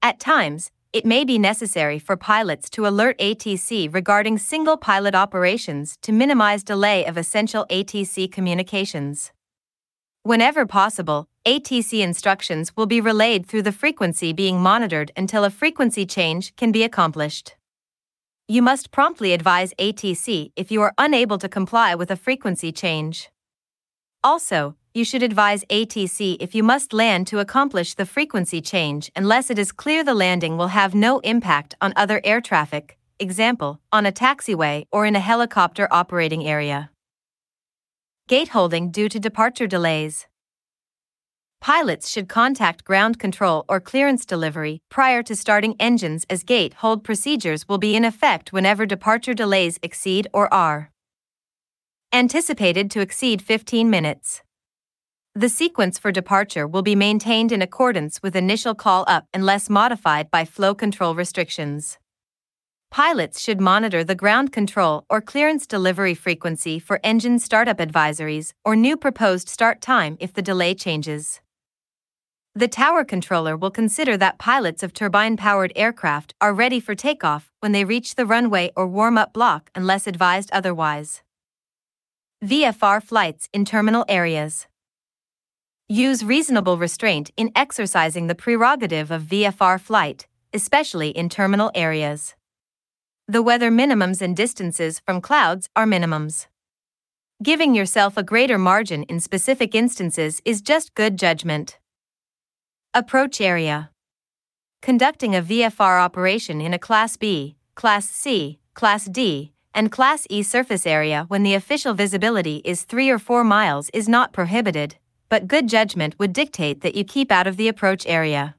At times, it may be necessary for pilots to alert ATC regarding single pilot operations to minimize delay of essential ATC communications. Whenever possible, ATC instructions will be relayed through the frequency being monitored until a frequency change can be accomplished. You must promptly advise ATC if you are unable to comply with a frequency change. Also, you should advise ATC if you must land to accomplish the frequency change unless it is clear the landing will have no impact on other air traffic, example, on a taxiway or in a helicopter operating area. Gate holding due to departure delays. Pilots should contact ground control or clearance delivery prior to starting engines as gate hold procedures will be in effect whenever departure delays exceed or are anticipated to exceed 15 minutes. The sequence for departure will be maintained in accordance with initial call up unless modified by flow control restrictions. Pilots should monitor the ground control or clearance delivery frequency for engine startup advisories or new proposed start time if the delay changes. The tower controller will consider that pilots of turbine powered aircraft are ready for takeoff when they reach the runway or warm up block unless advised otherwise. VFR flights in terminal areas. Use reasonable restraint in exercising the prerogative of VFR flight, especially in terminal areas. The weather minimums and distances from clouds are minimums. Giving yourself a greater margin in specific instances is just good judgment. Approach area. Conducting a VFR operation in a Class B, Class C, Class D, and Class E surface area when the official visibility is 3 or 4 miles is not prohibited, but good judgment would dictate that you keep out of the approach area.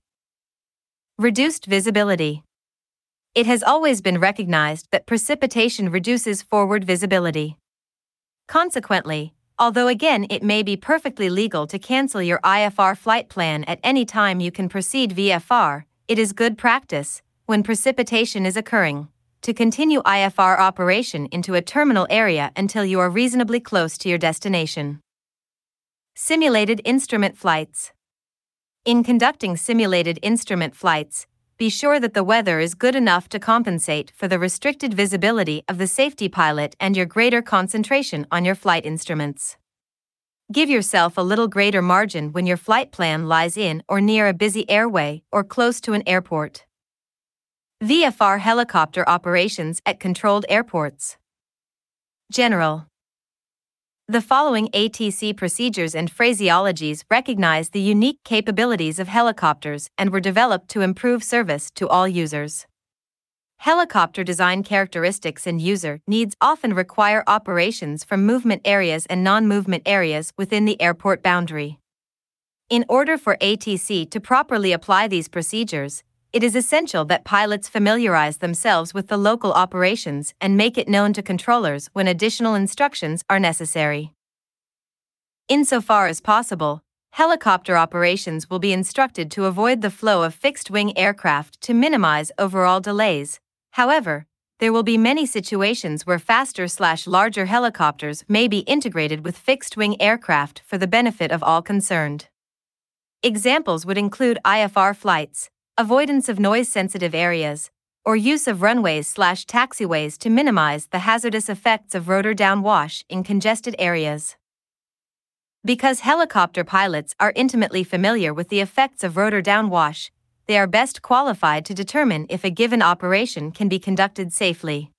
Reduced visibility. It has always been recognized that precipitation reduces forward visibility. Consequently, although again it may be perfectly legal to cancel your IFR flight plan at any time you can proceed VFR, it is good practice, when precipitation is occurring, to continue IFR operation into a terminal area until you are reasonably close to your destination. Simulated instrument flights. In conducting simulated instrument flights, be sure that the weather is good enough to compensate for the restricted visibility of the safety pilot and your greater concentration on your flight instruments. Give yourself a little greater margin when your flight plan lies in or near a busy airway or close to an airport. VFR helicopter operations at controlled airports. General the following ATC procedures and phraseologies recognize the unique capabilities of helicopters and were developed to improve service to all users. Helicopter design characteristics and user needs often require operations from movement areas and non movement areas within the airport boundary. In order for ATC to properly apply these procedures, it is essential that pilots familiarize themselves with the local operations and make it known to controllers when additional instructions are necessary. Insofar as possible, helicopter operations will be instructed to avoid the flow of fixed wing aircraft to minimize overall delays. However, there will be many situations where faster slash larger helicopters may be integrated with fixed wing aircraft for the benefit of all concerned. Examples would include IFR flights, avoidance of noise sensitive areas, or use of runways slash taxiways to minimize the hazardous effects of rotor downwash in congested areas. Because helicopter pilots are intimately familiar with the effects of rotor downwash, they are best qualified to determine if a given operation can be conducted safely.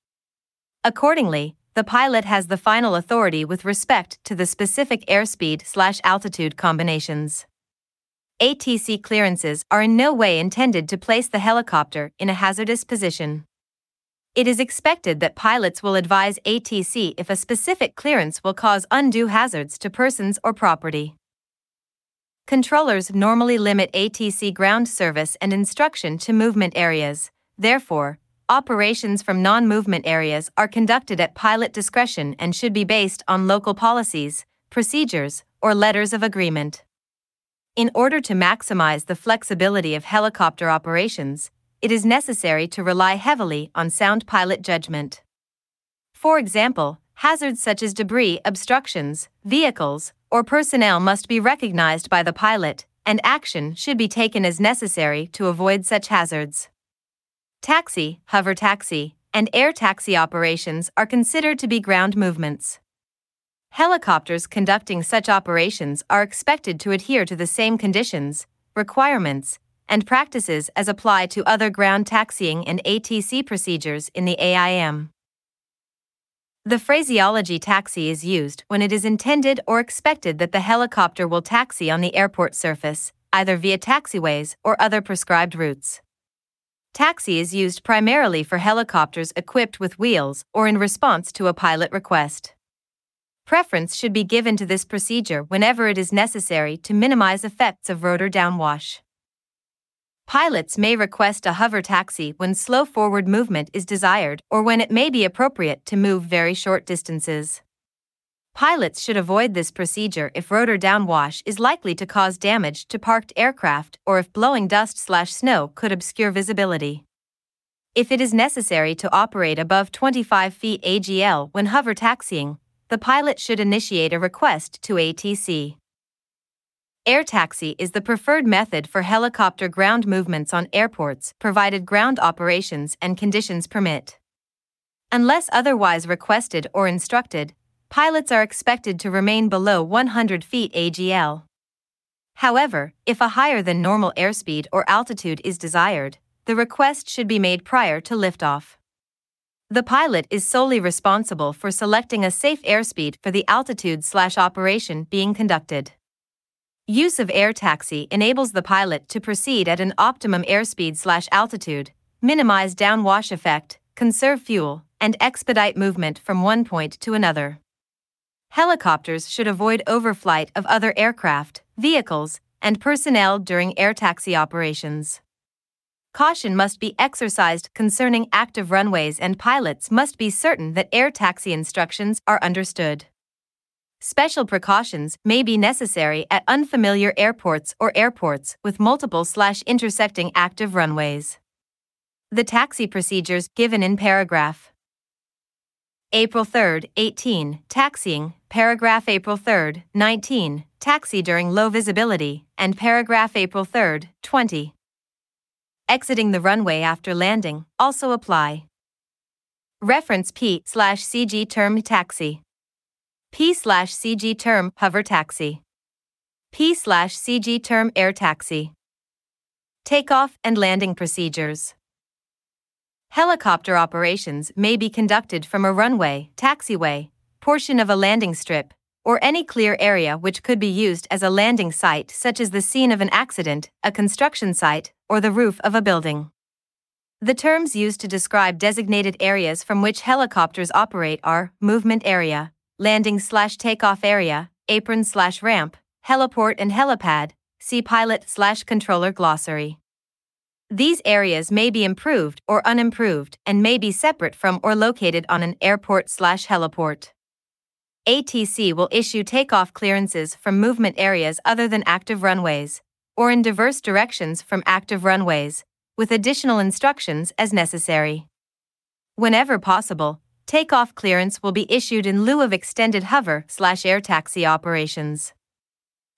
Accordingly, the pilot has the final authority with respect to the specific airspeed slash altitude combinations. ATC clearances are in no way intended to place the helicopter in a hazardous position. It is expected that pilots will advise ATC if a specific clearance will cause undue hazards to persons or property. Controllers normally limit ATC ground service and instruction to movement areas. Therefore, operations from non movement areas are conducted at pilot discretion and should be based on local policies, procedures, or letters of agreement. In order to maximize the flexibility of helicopter operations, it is necessary to rely heavily on sound pilot judgment. For example, hazards such as debris obstructions, vehicles, or personnel must be recognized by the pilot, and action should be taken as necessary to avoid such hazards. Taxi, hover taxi, and air taxi operations are considered to be ground movements. Helicopters conducting such operations are expected to adhere to the same conditions, requirements, and practices as apply to other ground taxiing and ATC procedures in the AIM. The phraseology taxi is used when it is intended or expected that the helicopter will taxi on the airport surface, either via taxiways or other prescribed routes. Taxi is used primarily for helicopters equipped with wheels or in response to a pilot request. Preference should be given to this procedure whenever it is necessary to minimize effects of rotor downwash. Pilots may request a hover taxi when slow forward movement is desired or when it may be appropriate to move very short distances. Pilots should avoid this procedure if rotor downwash is likely to cause damage to parked aircraft or if blowing dust slash snow could obscure visibility. If it is necessary to operate above 25 feet AGL when hover taxiing, the pilot should initiate a request to ATC. Air taxi is the preferred method for helicopter ground movements on airports, provided ground operations and conditions permit. Unless otherwise requested or instructed, pilots are expected to remain below 100 feet AGL. However, if a higher than normal airspeed or altitude is desired, the request should be made prior to liftoff. The pilot is solely responsible for selecting a safe airspeed for the altitude slash operation being conducted. Use of air taxi enables the pilot to proceed at an optimum airspeed slash altitude, minimize downwash effect, conserve fuel, and expedite movement from one point to another. Helicopters should avoid overflight of other aircraft, vehicles, and personnel during air taxi operations. Caution must be exercised concerning active runways and pilots must be certain that air taxi instructions are understood. Special precautions may be necessary at unfamiliar airports or airports with multiple slash intersecting active runways. The taxi procedures given in paragraph. April 3, 18, taxiing, paragraph April 3, 19, taxi during low visibility, and paragraph April 3, 20. Exiting the runway after landing also apply. Reference P slash CG term taxi. P slash CG term hover taxi. P slash CG term air taxi. Takeoff and landing procedures. Helicopter operations may be conducted from a runway, taxiway, portion of a landing strip, or any clear area which could be used as a landing site, such as the scene of an accident, a construction site, or the roof of a building. The terms used to describe designated areas from which helicopters operate are movement area, landing slash takeoff area, apron slash ramp, heliport and helipad, see pilot slash controller glossary. These areas may be improved or unimproved and may be separate from or located on an airport slash heliport. ATC will issue takeoff clearances from movement areas other than active runways, or in diverse directions from active runways, with additional instructions as necessary. Whenever possible, takeoff clearance will be issued in lieu of extended hover slash air taxi operations.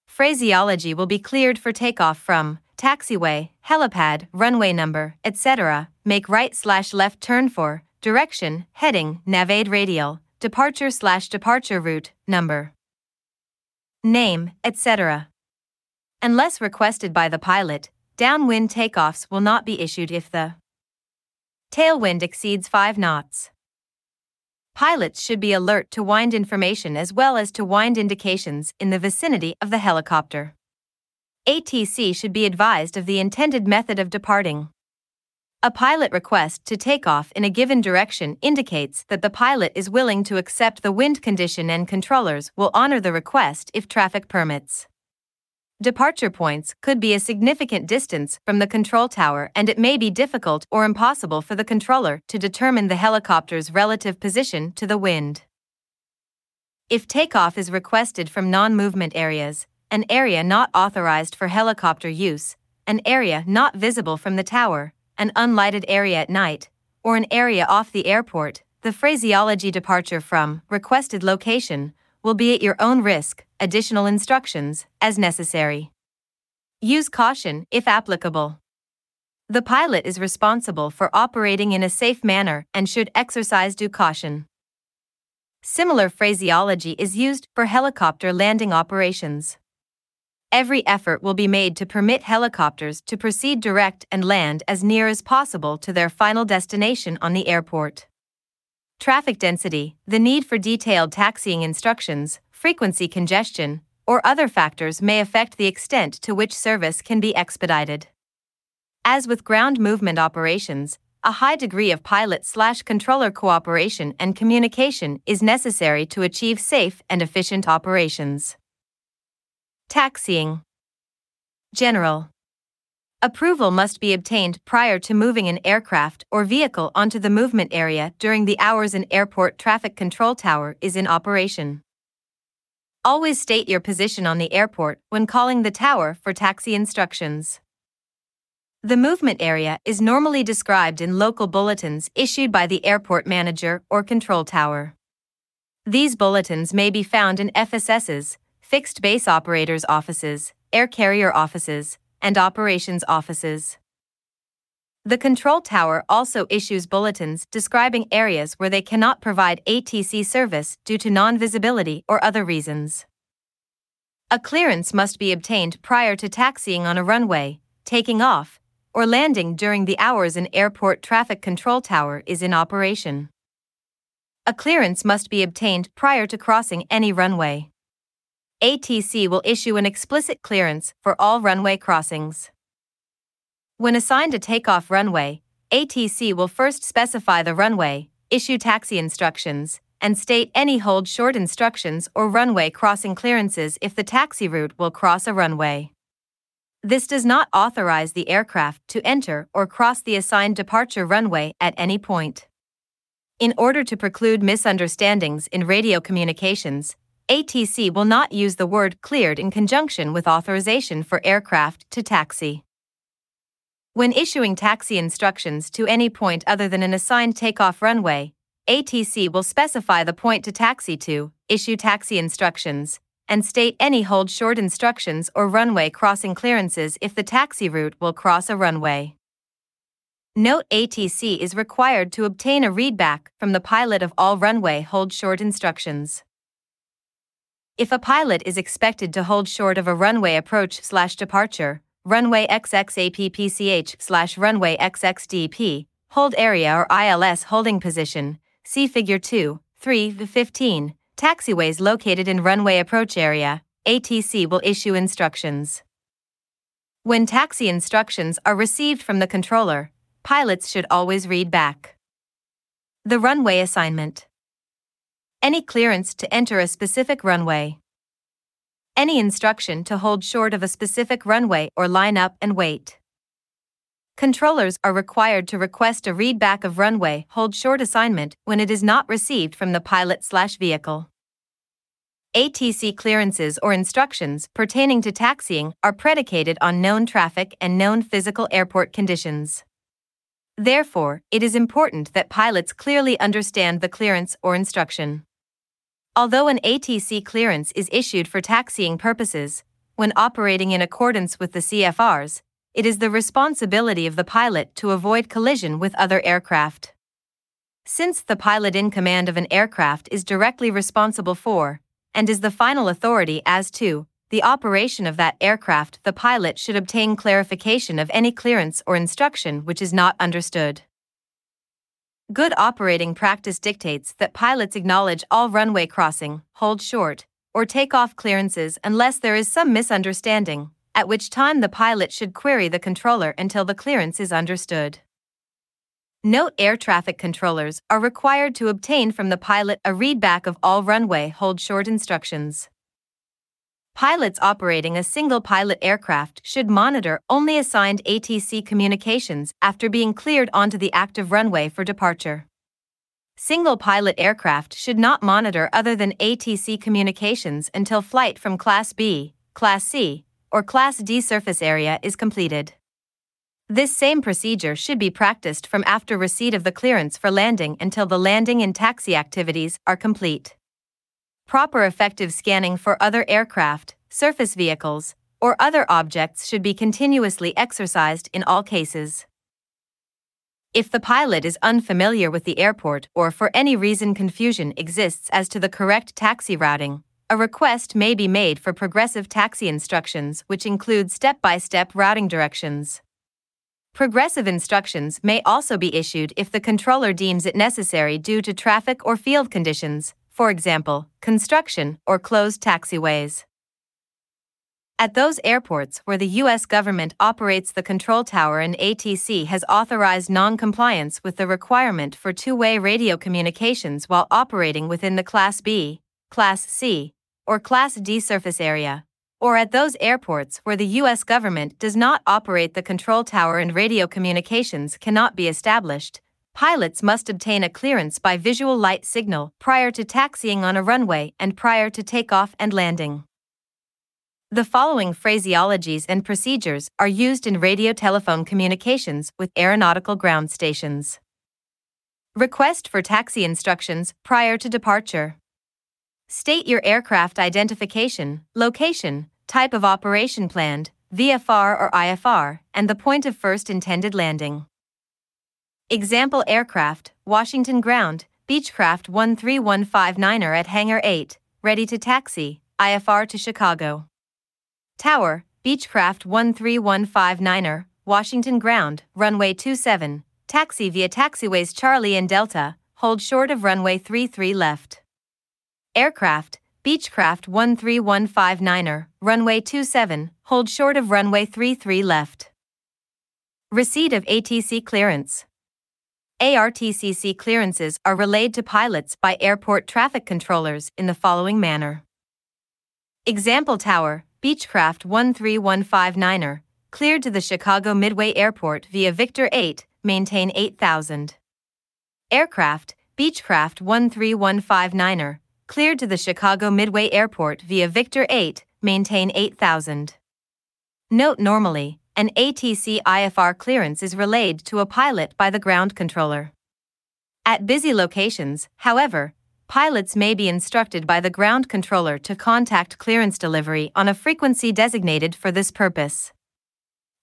Phraseology will be cleared for takeoff from taxiway, helipad, runway number, etc. Make right slash left turn for direction, heading, NAVAID radial, departure slash departure route, number, name, etc. Unless requested by the pilot, downwind takeoffs will not be issued if the tailwind exceeds 5 knots. pilots should be alert to wind information as well as to wind indications in the vicinity of the helicopter. ATC should be advised of the intended method of departing. A pilot request to take off in a given direction indicates that the pilot is willing to accept the wind condition and controllers will honor the request if traffic permits. Departure points could be a significant distance from the control tower, and it may be difficult or impossible for the controller to determine the helicopter's relative position to the wind. If takeoff is requested from non movement areas, an area not authorized for helicopter use, an area not visible from the tower, an unlighted area at night, or an area off the airport, the phraseology departure from requested location will be at your own risk, additional instructions, as necessary. Use caution if applicable. The pilot is responsible for operating in a safe manner and should exercise due caution. Similar phraseology is used for helicopter landing operations. Every effort will be made to permit helicopters to proceed direct and land as near as possible to their final destination on the airport. Traffic density, the need for detailed taxiing instructions, frequency congestion, or other factors may affect the extent to which service can be expedited. As with ground movement operations, a high degree of pilot slash controller cooperation and communication is necessary to achieve safe and efficient operations. Taxiing General Approval must be obtained prior to moving an aircraft or vehicle onto the movement area during the hours an airport traffic control tower is in operation. Always state your position on the airport when calling the tower for taxi instructions. The movement area is normally described in local bulletins issued by the airport manager or control tower. These bulletins may be found in FSS's, fixed base operators' offices, air carrier offices, and operations offices. The control tower also issues bulletins describing areas where they cannot provide ATC service due to non visibility or other reasons. A clearance must be obtained prior to taxiing on a runway, taking off, or landing during the hours an airport traffic control tower is in operation. A clearance must be obtained prior to crossing any runway. ATC will issue an explicit clearance for all runway crossings. When assigned a takeoff runway, ATC will first specify the runway, issue taxi instructions, and state any hold short instructions or runway crossing clearances if the taxi route will cross a runway. This does not authorize the aircraft to enter or cross the assigned departure runway at any point. In order to preclude misunderstandings in radio communications, ATC will not use the word cleared in conjunction with authorization for aircraft to taxi. When issuing taxi instructions to any point other than an assigned takeoff runway, ATC will specify the point to taxi to, issue taxi instructions, and state any hold short instructions or runway crossing clearances if the taxi route will cross a runway. Note ATC is required to obtain a readback from the pilot of all runway hold short instructions. If a pilot is expected to hold short of a runway approach slash departure, runway XXAPPCH slash runway XXDP, hold area or ILS holding position, see Figure 2, 3 15, taxiways located in runway approach area, ATC will issue instructions. When taxi instructions are received from the controller, pilots should always read back. The runway assignment. Any clearance to enter a specific runway. Any instruction to hold short of a specific runway or line up and wait. Controllers are required to request a readback of runway hold short assignment when it is not received from the pilot slash vehicle. ATC clearances or instructions pertaining to taxiing are predicated on known traffic and known physical airport conditions. Therefore, it is important that pilots clearly understand the clearance or instruction. Although an ATC clearance is issued for taxiing purposes, when operating in accordance with the CFRs, it is the responsibility of the pilot to avoid collision with other aircraft. Since the pilot in command of an aircraft is directly responsible for, and is the final authority as to, the operation of that aircraft, the pilot should obtain clarification of any clearance or instruction which is not understood. Good operating practice dictates that pilots acknowledge all runway crossing, hold short, or take off clearances unless there is some misunderstanding, at which time the pilot should query the controller until the clearance is understood. Note air traffic controllers are required to obtain from the pilot a readback of all runway hold short instructions. Pilots operating a single pilot aircraft should monitor only assigned ATC communications after being cleared onto the active runway for departure. Single pilot aircraft should not monitor other than ATC communications until flight from Class B, Class C, or Class D surface area is completed. This same procedure should be practiced from after receipt of the clearance for landing until the landing and taxi activities are complete. Proper effective scanning for other aircraft, surface vehicles, or other objects should be continuously exercised in all cases. If the pilot is unfamiliar with the airport or for any reason confusion exists as to the correct taxi routing, a request may be made for progressive taxi instructions, which include step by step routing directions. Progressive instructions may also be issued if the controller deems it necessary due to traffic or field conditions, for example, construction or closed taxiways. At those airports where the U.S. government operates the control tower and ATC has authorized non compliance with the requirement for two way radio communications while operating within the Class B, Class C, or Class D surface area, or at those airports where the U.S. government does not operate the control tower and radio communications cannot be established, pilots must obtain a clearance by visual light signal prior to taxiing on a runway and prior to takeoff and landing. The following phraseologies and procedures are used in radio telephone communications with aeronautical ground stations. Request for taxi instructions prior to departure. State your aircraft identification, location, type of operation planned, VFR or IFR, and the point of first intended landing. Example aircraft, Washington Ground, Beechcraft 13159er at Hangar 8, ready to taxi, IFR to Chicago. Tower, Beechcraft 13159er, Washington Ground, runway 27, taxi via taxiways Charlie and Delta, hold short of runway 33 left. Aircraft, Beechcraft 13159er, runway 27, hold short of runway 33 left. Receipt of ATC clearance. ARTCC clearances are relayed to pilots by airport traffic controllers in the following manner. Example Tower, Beechcraft 13159er, cleared to the Chicago Midway Airport via Victor 8, maintain 8000. Aircraft, Beechcraft 13159er, cleared to the Chicago Midway Airport via Victor 8, maintain 8000. Note normally, an ATC IFR clearance is relayed to a pilot by the ground controller. At busy locations, however, pilots may be instructed by the ground controller to contact clearance delivery on a frequency designated for this purpose.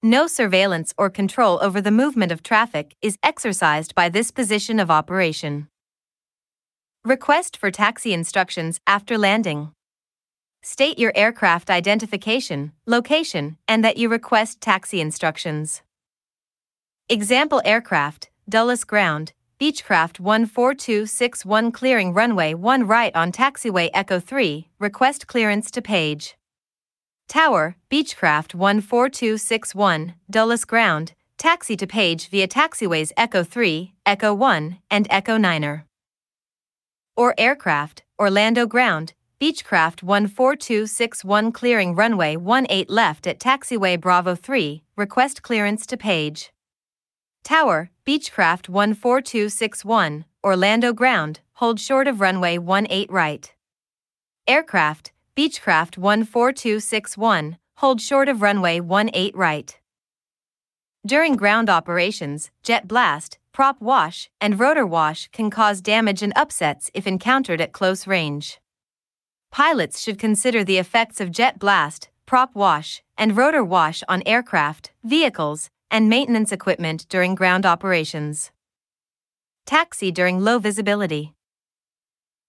No surveillance or control over the movement of traffic is exercised by this position of operation. Request for taxi instructions after landing. State your aircraft identification, location, and that you request taxi instructions. Example aircraft, Dulles Ground, Beechcraft 14261 clearing runway 1 right on taxiway Echo 3, request clearance to page. Tower, Beechcraft 14261, Dulles Ground, taxi to page via taxiways Echo 3, Echo 1, and Echo 9er. Or aircraft, Orlando Ground, Beechcraft 14261 clearing runway 18 left at taxiway Bravo 3, request clearance to page. Tower, Beechcraft 14261, Orlando Ground, hold short of runway 18 right. Aircraft, Beechcraft 14261, hold short of runway 18 right. During ground operations, jet blast, prop wash, and rotor wash can cause damage and upsets if encountered at close range pilots should consider the effects of jet blast, prop wash, and rotor wash on aircraft, vehicles, and maintenance equipment during ground operations. Taxi during low visibility.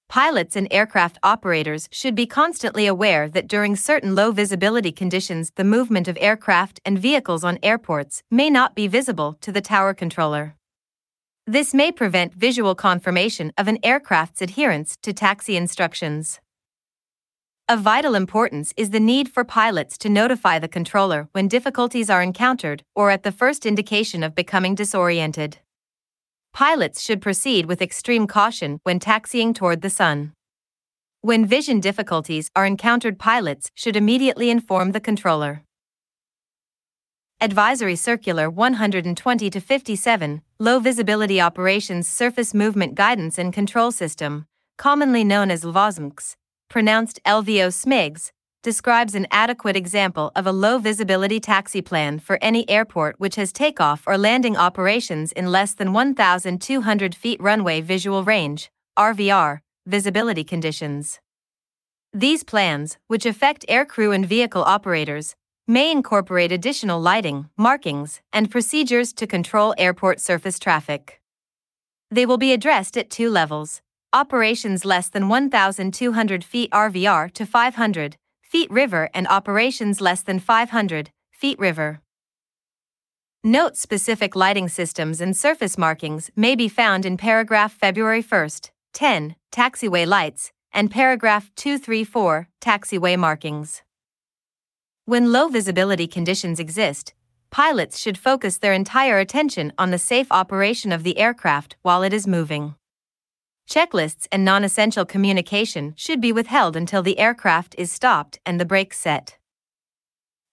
Pilots and aircraft operators should be constantly aware that during certain low visibility conditions, the movement of aircraft and vehicles on airports may not be visible to the tower controller. This may prevent visual confirmation of an aircraft's adherence to taxi instructions. Of vital importance is the need for pilots to notify the controller when difficulties are encountered or at the first indication of becoming disoriented. Pilots should proceed with extreme caution when taxiing toward the sun. When vision difficulties are encountered, pilots should immediately inform the controller. Advisory Circular 120 57, Low Visibility Operations Surface Movement Guidance and Control System, commonly known as LVOSMCS, pronounced LVO SMIGS, describes an adequate example of a low visibility taxi plan for any airport which has takeoff or landing operations in less than 1,200 feet runway visual range, RVR, visibility conditions. These plans, which affect aircrew and vehicle operators, may incorporate additional lighting, markings, and procedures to control airport surface traffic. They will be addressed at two levels operations less than 1,200 feet RVR to 500 feet RVR and operations less than 500 feet RVR. Note specific lighting systems and surface markings may be found in paragraph February 1, 10, taxiway lights, and paragraph 234, taxiway markings. When low visibility conditions exist, pilots should focus their entire attention on the safe operation of the aircraft while it is moving. Checklists and non essential communication should be withheld until the aircraft is stopped and the brakes set.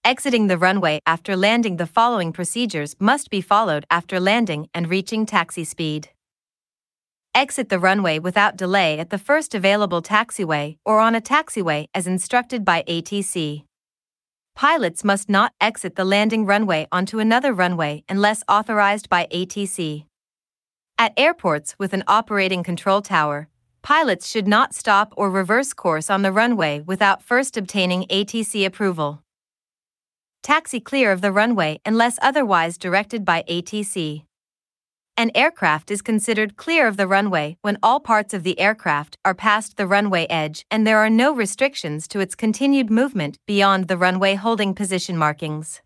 Exiting the runway after landing, the following procedures must be followed after landing and reaching taxi speed. Exit the runway without delay at the first available taxiway or on a taxiway as instructed by ATC. Pilots must not exit the landing runway onto another runway unless authorized by ATC. At airports with an operating control tower, pilots should not stop or reverse course on the runway without first obtaining ATC approval. Taxi clear of the runway unless otherwise directed by ATC. An aircraft is considered clear of the runway when all parts of the aircraft are past the runway edge and there are no restrictions to its continued movement beyond the runway holding position markings.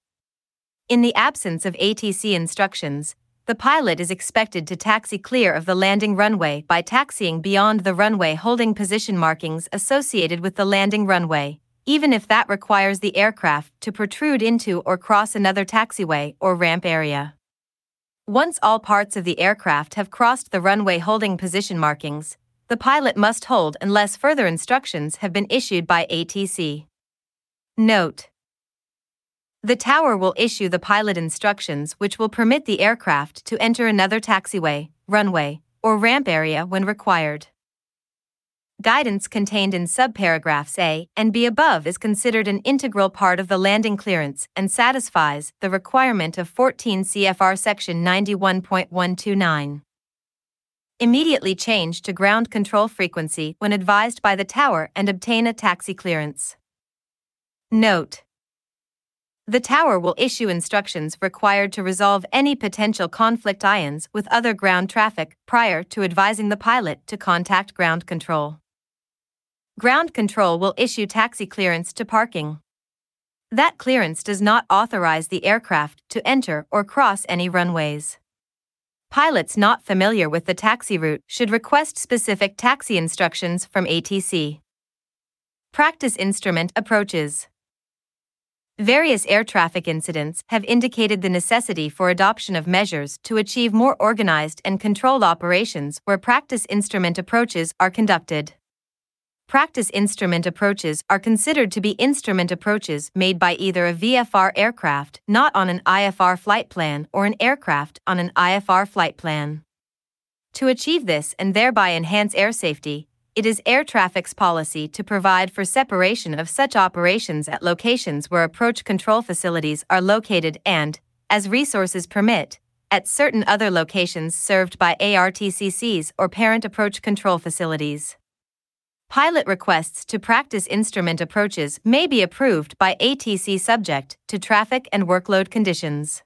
In the absence of ATC instructions, the pilot is expected to taxi clear of the landing runway by taxiing beyond the runway holding position markings associated with the landing runway, even if that requires the aircraft to protrude into or cross another taxiway or ramp area. Once all parts of the aircraft have crossed the runway holding position markings, the pilot must hold unless further instructions have been issued by ATC. Note the tower will issue the pilot instructions which will permit the aircraft to enter another taxiway, runway, or ramp area when required. Guidance contained in subparagraphs A and B above is considered an integral part of the landing clearance and satisfies the requirement of 14 CFR Section 91.129. Immediately change to ground control frequency when advised by the tower and obtain a taxi clearance. Note the tower will issue instructions required to resolve any potential conflict ions with other ground traffic prior to advising the pilot to contact ground control. Ground control will issue taxi clearance to parking. That clearance does not authorize the aircraft to enter or cross any runways. Pilots not familiar with the taxi route should request specific taxi instructions from ATC. Practice instrument approaches. Various air traffic incidents have indicated the necessity for adoption of measures to achieve more organized and controlled operations where practice instrument approaches are conducted. Practice instrument approaches are considered to be instrument approaches made by either a VFR aircraft not on an IFR flight plan or an aircraft on an IFR flight plan. To achieve this and thereby enhance air safety, it is air traffic's policy to provide for separation of such operations at locations where approach control facilities are located and, as resources permit, at certain other locations served by ARTCCs or parent approach control facilities. Pilot requests to practice instrument approaches may be approved by ATC subject to traffic and workload conditions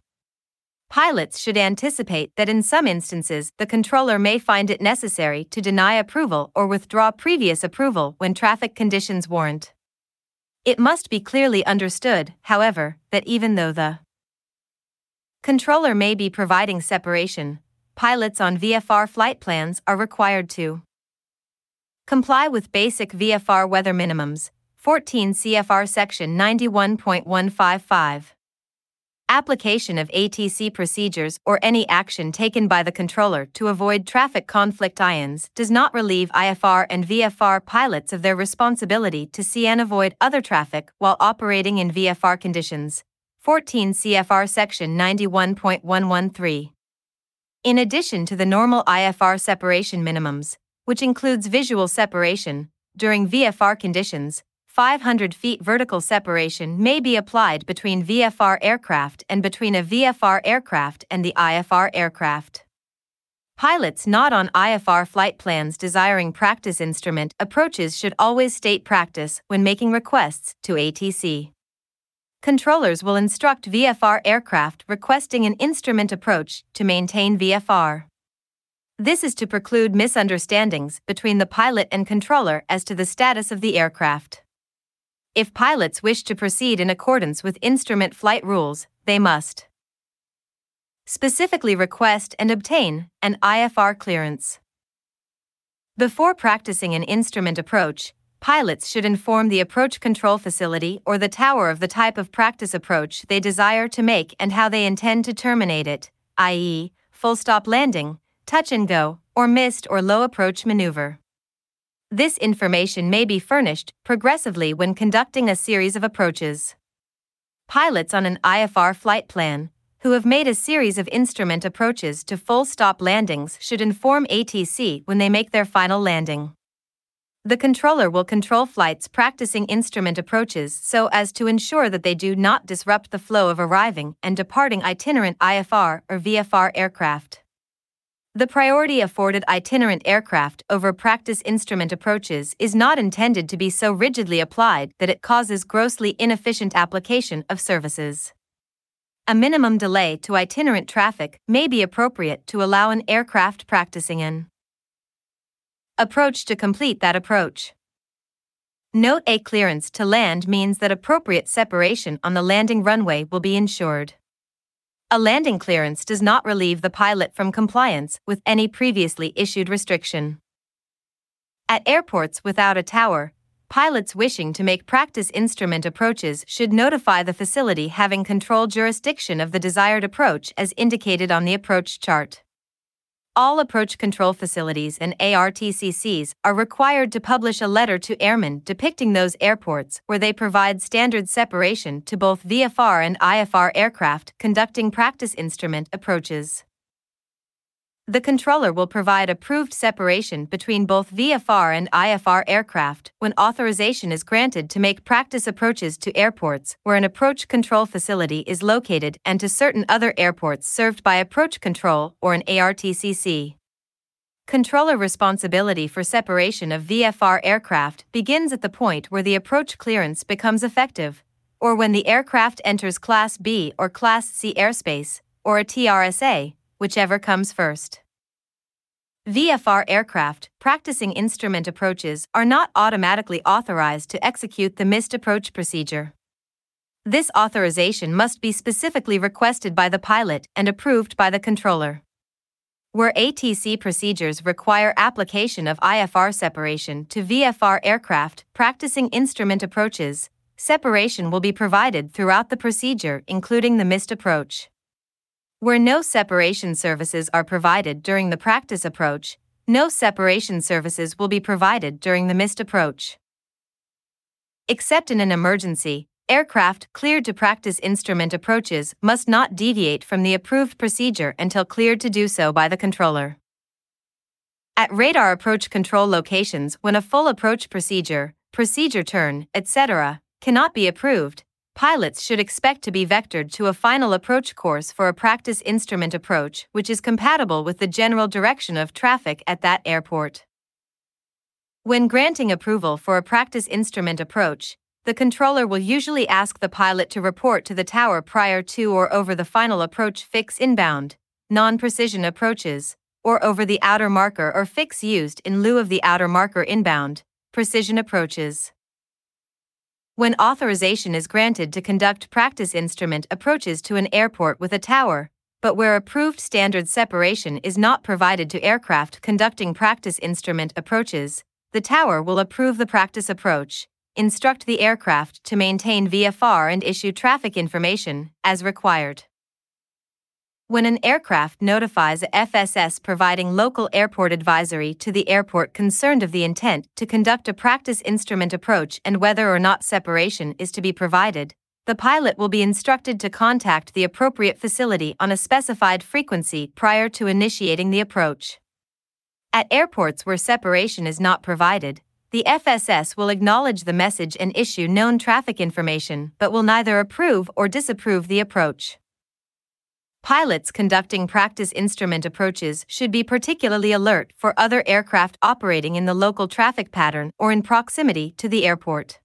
pilots should anticipate that in some instances the controller may find it necessary to deny approval or withdraw previous approval when traffic conditions warrant. It must be clearly understood, however, that even though the controller may be providing separation, pilots on VFR flight plans are required to comply with basic VFR weather minimums, 14 CFR Section 91.155 application of ATC procedures or any action taken by the controller to avoid traffic conflict IONS does not relieve IFR and VFR pilots of their responsibility to see and avoid other traffic while operating in VFR conditions. 14 CFR Section 91.113. In addition to the normal IFR separation minimums, which includes visual separation, during VFR conditions, 500 feet vertical separation may be applied between VFR aircraft and between a VFR aircraft and the IFR aircraft. Pilots not on IFR flight plans desiring practice instrument approaches should always state practice when making requests to ATC. Controllers will instruct VFR aircraft requesting an instrument approach to maintain VFR. This is to preclude misunderstandings between the pilot and controller as to the status of the aircraft. If pilots wish to proceed in accordance with instrument flight rules, they must specifically request and obtain an IFR clearance. Before practicing an instrument approach, pilots should inform the approach control facility or the tower of the type of practice approach they desire to make and how they intend to terminate it, i.e., full stop landing, touch and go, or missed or low approach maneuver. This information may be furnished progressively when conducting a series of approaches. Pilots on an IFR flight plan, who have made a series of instrument approaches to full stop landings, should inform ATC when they make their final landing. The controller will control flights practicing instrument approaches so as to ensure that they do not disrupt the flow of arriving and departing itinerant IFR or VFR aircraft. The priority afforded itinerant aircraft over practice instrument approaches is not intended to be so rigidly applied that it causes grossly inefficient application of services. A minimum delay to itinerant traffic may be appropriate to allow an aircraft practicing an approach to complete that approach. Note A clearance to land means that appropriate separation on the landing runway will be ensured. A landing clearance does not relieve the pilot from compliance with any previously issued restriction. At airports without a tower, pilots wishing to make practice instrument approaches should notify the facility having control jurisdiction of the desired approach as indicated on the approach chart. All approach control facilities and ARTCCs are required to publish a letter to airmen depicting those airports where they provide standard separation to both VFR and IFR aircraft conducting practice instrument approaches. The controller will provide approved separation between both VFR and IFR aircraft when authorization is granted to make practice approaches to airports where an approach control facility is located and to certain other airports served by approach control or an ARTCC. Controller responsibility for separation of VFR aircraft begins at the point where the approach clearance becomes effective, or when the aircraft enters Class B or Class C airspace, or a TRSA, whichever comes first. VFR aircraft practicing instrument approaches are not automatically authorized to execute the missed approach procedure. This authorization must be specifically requested by the pilot and approved by the controller. Where ATC procedures require application of IFR separation to VFR aircraft practicing instrument approaches, separation will be provided throughout the procedure, including the missed approach. Where no separation services are provided during the practice approach, no separation services will be provided during the missed approach. Except in an emergency, aircraft cleared to practice instrument approaches must not deviate from the approved procedure until cleared to do so by the controller. At radar approach control locations, when a full approach procedure, procedure turn, etc., cannot be approved, pilots should expect to be vectored to a final approach course for a practice instrument approach which is compatible with the general direction of traffic at that airport. When granting approval for a practice instrument approach, the controller will usually ask the pilot to report to the tower prior to or over the final approach fix inbound, non precision approaches, or over the outer marker or fix used in lieu of the outer marker inbound, precision approaches. When authorization is granted to conduct practice instrument approaches to an airport with a tower, but where approved standard separation is not provided to aircraft conducting practice instrument approaches, the tower will approve the practice approach, instruct the aircraft to maintain VFR and issue traffic information as required. When an aircraft notifies a FSS providing local airport advisory to the airport concerned of the intent to conduct a practice instrument approach and whether or not separation is to be provided, the pilot will be instructed to contact the appropriate facility on a specified frequency prior to initiating the approach. At airports where separation is not provided, the FSS will acknowledge the message and issue known traffic information but will neither approve or disapprove the approach. Pilots conducting practice instrument approaches should be particularly alert for other aircraft operating in the local traffic pattern or in proximity to the airport.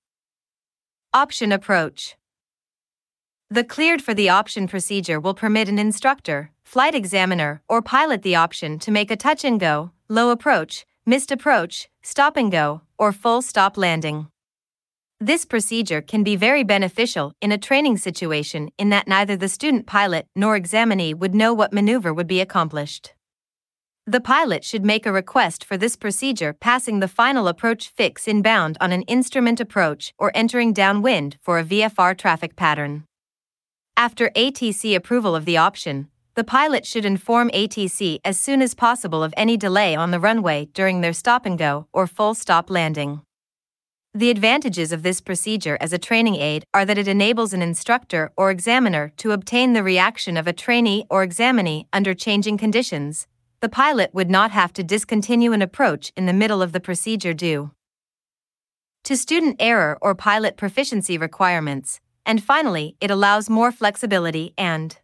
Option Approach the cleared for the option procedure will permit an instructor, flight examiner, or pilot the option to make a touch and go, low approach, missed approach, stop and go, or full stop landing. This procedure can be very beneficial in a training situation in that neither the student pilot nor examinee would know what maneuver would be accomplished. The pilot should make a request for this procedure passing the final approach fix inbound on an instrument approach or entering downwind for a VFR traffic pattern. After ATC approval of the option, the pilot should inform ATC as soon as possible of any delay on the runway during their stop and go or full stop landing. The advantages of this procedure as a training aid are that it enables an instructor or examiner to obtain the reaction of a trainee or examinee under changing conditions. The pilot would not have to discontinue an approach in the middle of the procedure due to student error or pilot proficiency requirements and finally, it allows more flexibility and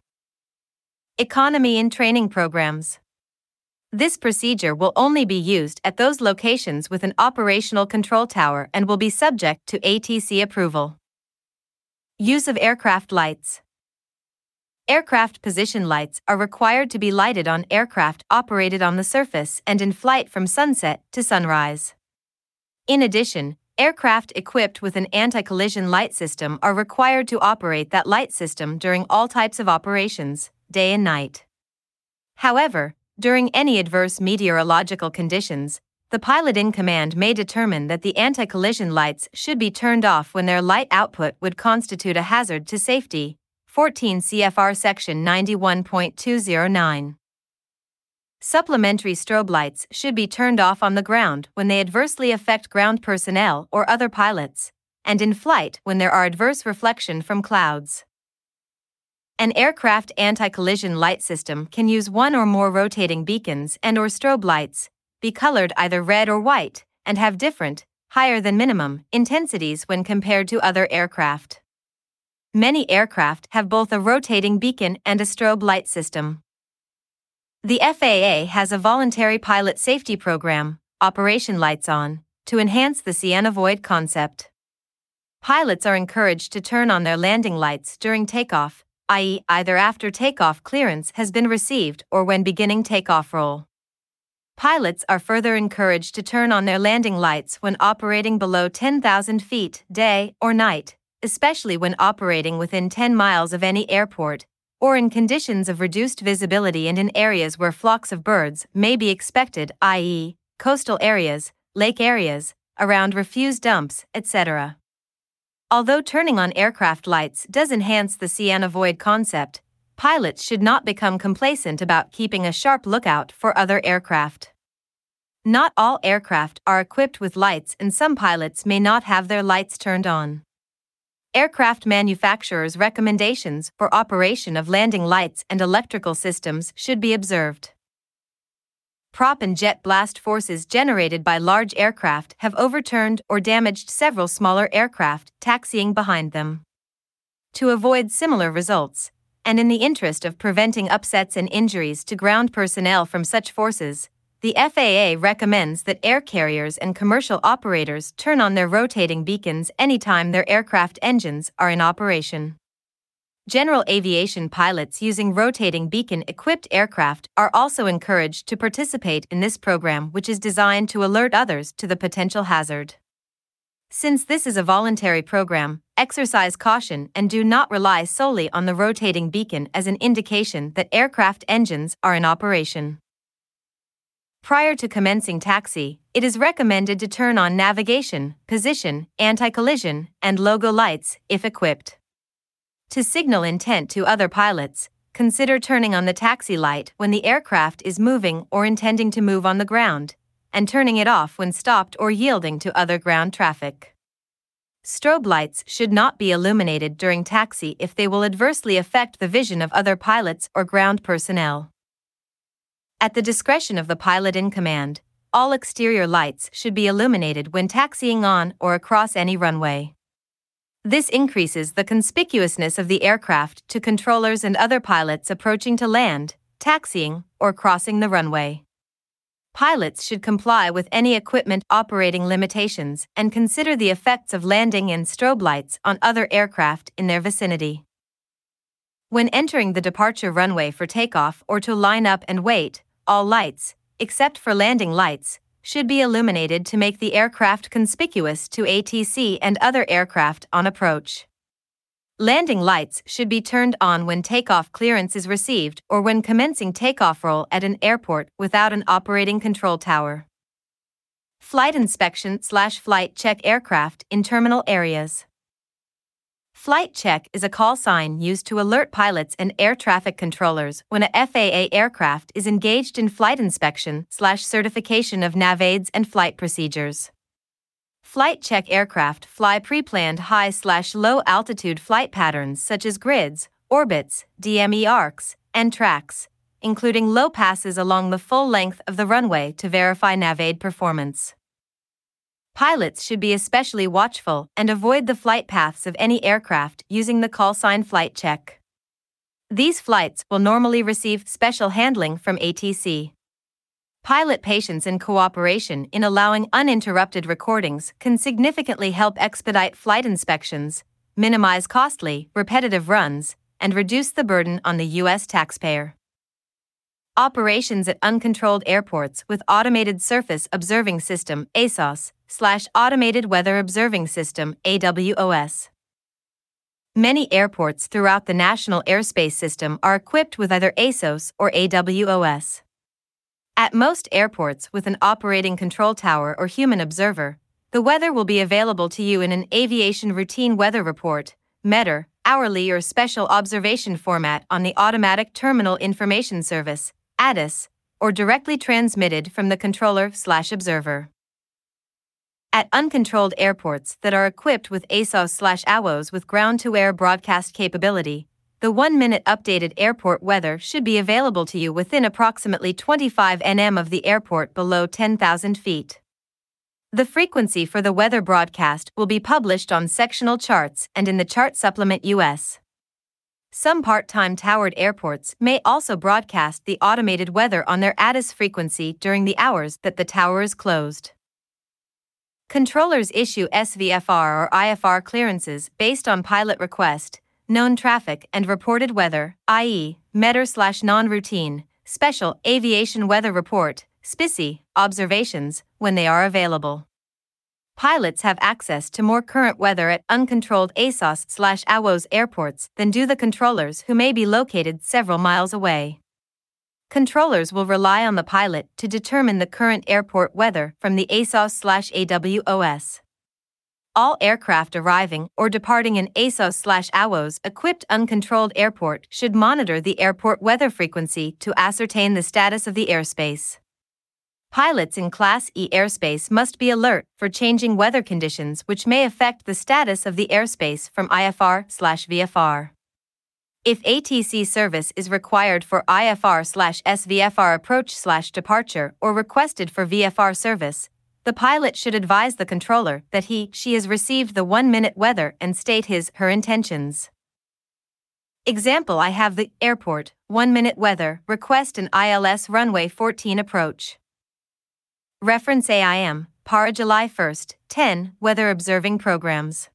economy in training programs. This procedure will only be used at those locations with an operational control tower and will be subject to ATC approval. Use of aircraft lights. Aircraft position lights are required to be lighted on aircraft operated on the surface and in flight from sunset to sunrise. In addition, Aircraft equipped with an anti collision light system are required to operate that light system during all types of operations, day and night. However, during any adverse meteorological conditions, the pilot in command may determine that the anti collision lights should be turned off when their light output would constitute a hazard to safety. 14 CFR Section 91.209. Supplementary strobe lights should be turned off on the ground when they adversely affect ground personnel or other pilots, and in flight when there are adverse reflection from clouds. An aircraft anti-collision light system can use one or more rotating beacons and or strobe lights, be colored either red or white, and have different, higher than minimum, intensities when compared to other aircraft. Many aircraft have both a rotating beacon and a strobe light system. The FAA has a voluntary pilot safety program, Operation Lights On, to enhance the See and Avoid concept. Pilots are encouraged to turn on their landing lights during takeoff, i.e., either after takeoff clearance has been received or when beginning takeoff roll. Pilots are further encouraged to turn on their landing lights when operating below 10,000 feet, day or night, especially when operating within 10 miles of any airport, or in conditions of reduced visibility and in areas where flocks of birds may be expected, i.e., coastal areas, lake areas, around refuse dumps, etc. Although turning on aircraft lights does enhance the see and avoid concept, pilots should not become complacent about keeping a sharp lookout for other aircraft. Not all aircraft are equipped with lights, and some pilots may not have their lights turned on aircraft manufacturers' recommendations for operation of landing lights and electrical systems should be observed. Prop and jet blast forces generated by large aircraft have overturned or damaged several smaller aircraft taxiing behind them. To avoid similar results, and in the interest of preventing upsets and injuries to ground personnel from such forces, the FAA recommends that air carriers and commercial operators turn on their rotating beacons anytime their aircraft engines are in operation. General aviation pilots using rotating beacon equipped aircraft are also encouraged to participate in this program, which is designed to alert others to the potential hazard. Since this is a voluntary program, exercise caution and do not rely solely on the rotating beacon as an indication that aircraft engines are in operation. Prior to commencing taxi, it is recommended to turn on navigation, position, anti collision, and logo lights if equipped. To signal intent to other pilots, consider turning on the taxi light when the aircraft is moving or intending to move on the ground, and turning it off when stopped or yielding to other ground traffic. Strobe lights should not be illuminated during taxi if they will adversely affect the vision of other pilots or ground personnel. At the discretion of the pilot in command, all exterior lights should be illuminated when taxiing on or across any runway. This increases the conspicuousness of the aircraft to controllers and other pilots approaching to land, taxiing, or crossing the runway. Pilots should comply with any equipment operating limitations and consider the effects of landing and strobe lights on other aircraft in their vicinity. When entering the departure runway for takeoff or to line up and wait, all lights, except for landing lights, should be illuminated to make the aircraft conspicuous to ATC and other aircraft on approach. Landing lights should be turned on when takeoff clearance is received or when commencing takeoff roll at an airport without an operating control tower. Flight inspection slash flight check aircraft in terminal areas. Flight check is a call sign used to alert pilots and air traffic controllers when a FAA aircraft is engaged in flight inspection slash certification of NAVAIDS and flight procedures. Flight check aircraft fly pre-planned high slash low altitude flight patterns such as grids, orbits, DME arcs, and tracks, including low passes along the full length of the runway to verify NAVAID performance. Pilots should be especially watchful and avoid the flight paths of any aircraft using the callsign flight check. These flights will normally receive special handling from ATC. Pilot patience and cooperation in allowing uninterrupted recordings can significantly help expedite flight inspections, minimize costly, repetitive runs, and reduce the burden on the U.S. taxpayer. Operations at uncontrolled airports with Automated Surface Observing System ASOS slash Automated Weather Observing System AWOS. Many airports throughout the National Airspace System are equipped with either ASOS or AWOS. At most airports with an operating control tower or human observer, the weather will be available to you in an Aviation Routine Weather Report, METAR, hourly or special observation format on the Automatic Terminal Information Service, ATIS, or directly transmitted from the controller slash observer. At uncontrolled airports that are equipped with ASOS slash AWOS with ground to air broadcast capability, the one minute updated airport weather should be available to you within approximately 25 nm of the airport below 10,000 feet. The frequency for the weather broadcast will be published on sectional charts and in the Chart Supplement US. Some part time towered airports may also broadcast the automated weather on their ATIS frequency during the hours that the tower is closed. Controllers issue SVFR or IFR clearances based on pilot request, known traffic, and reported weather, i.e., METAR slash non routine, special aviation weather report, SPECI, observations, when they are available. Pilots have access to more current weather at uncontrolled ASOS slash AWOS airports than do the controllers who may be located several miles away. Controllers will rely on the pilot to determine the current airport weather from the ASOS slash AWOS. All aircraft arriving or departing an ASOS slash AWOS equipped uncontrolled airport should monitor the airport weather frequency to ascertain the status of the airspace. Pilots in Class E airspace must be alert for changing weather conditions which may affect the status of the airspace from IFR/VFR. If ATC service is required for IFR slash SVFR approach slash departure or requested for VFR service, the pilot should advise the controller that he she has received the one minute weather and state his her intentions. Example I have the airport, 1 minute weather, request an ILS runway 14 approach. Reference AIM, PARA July 1st, 10, weather observing programs.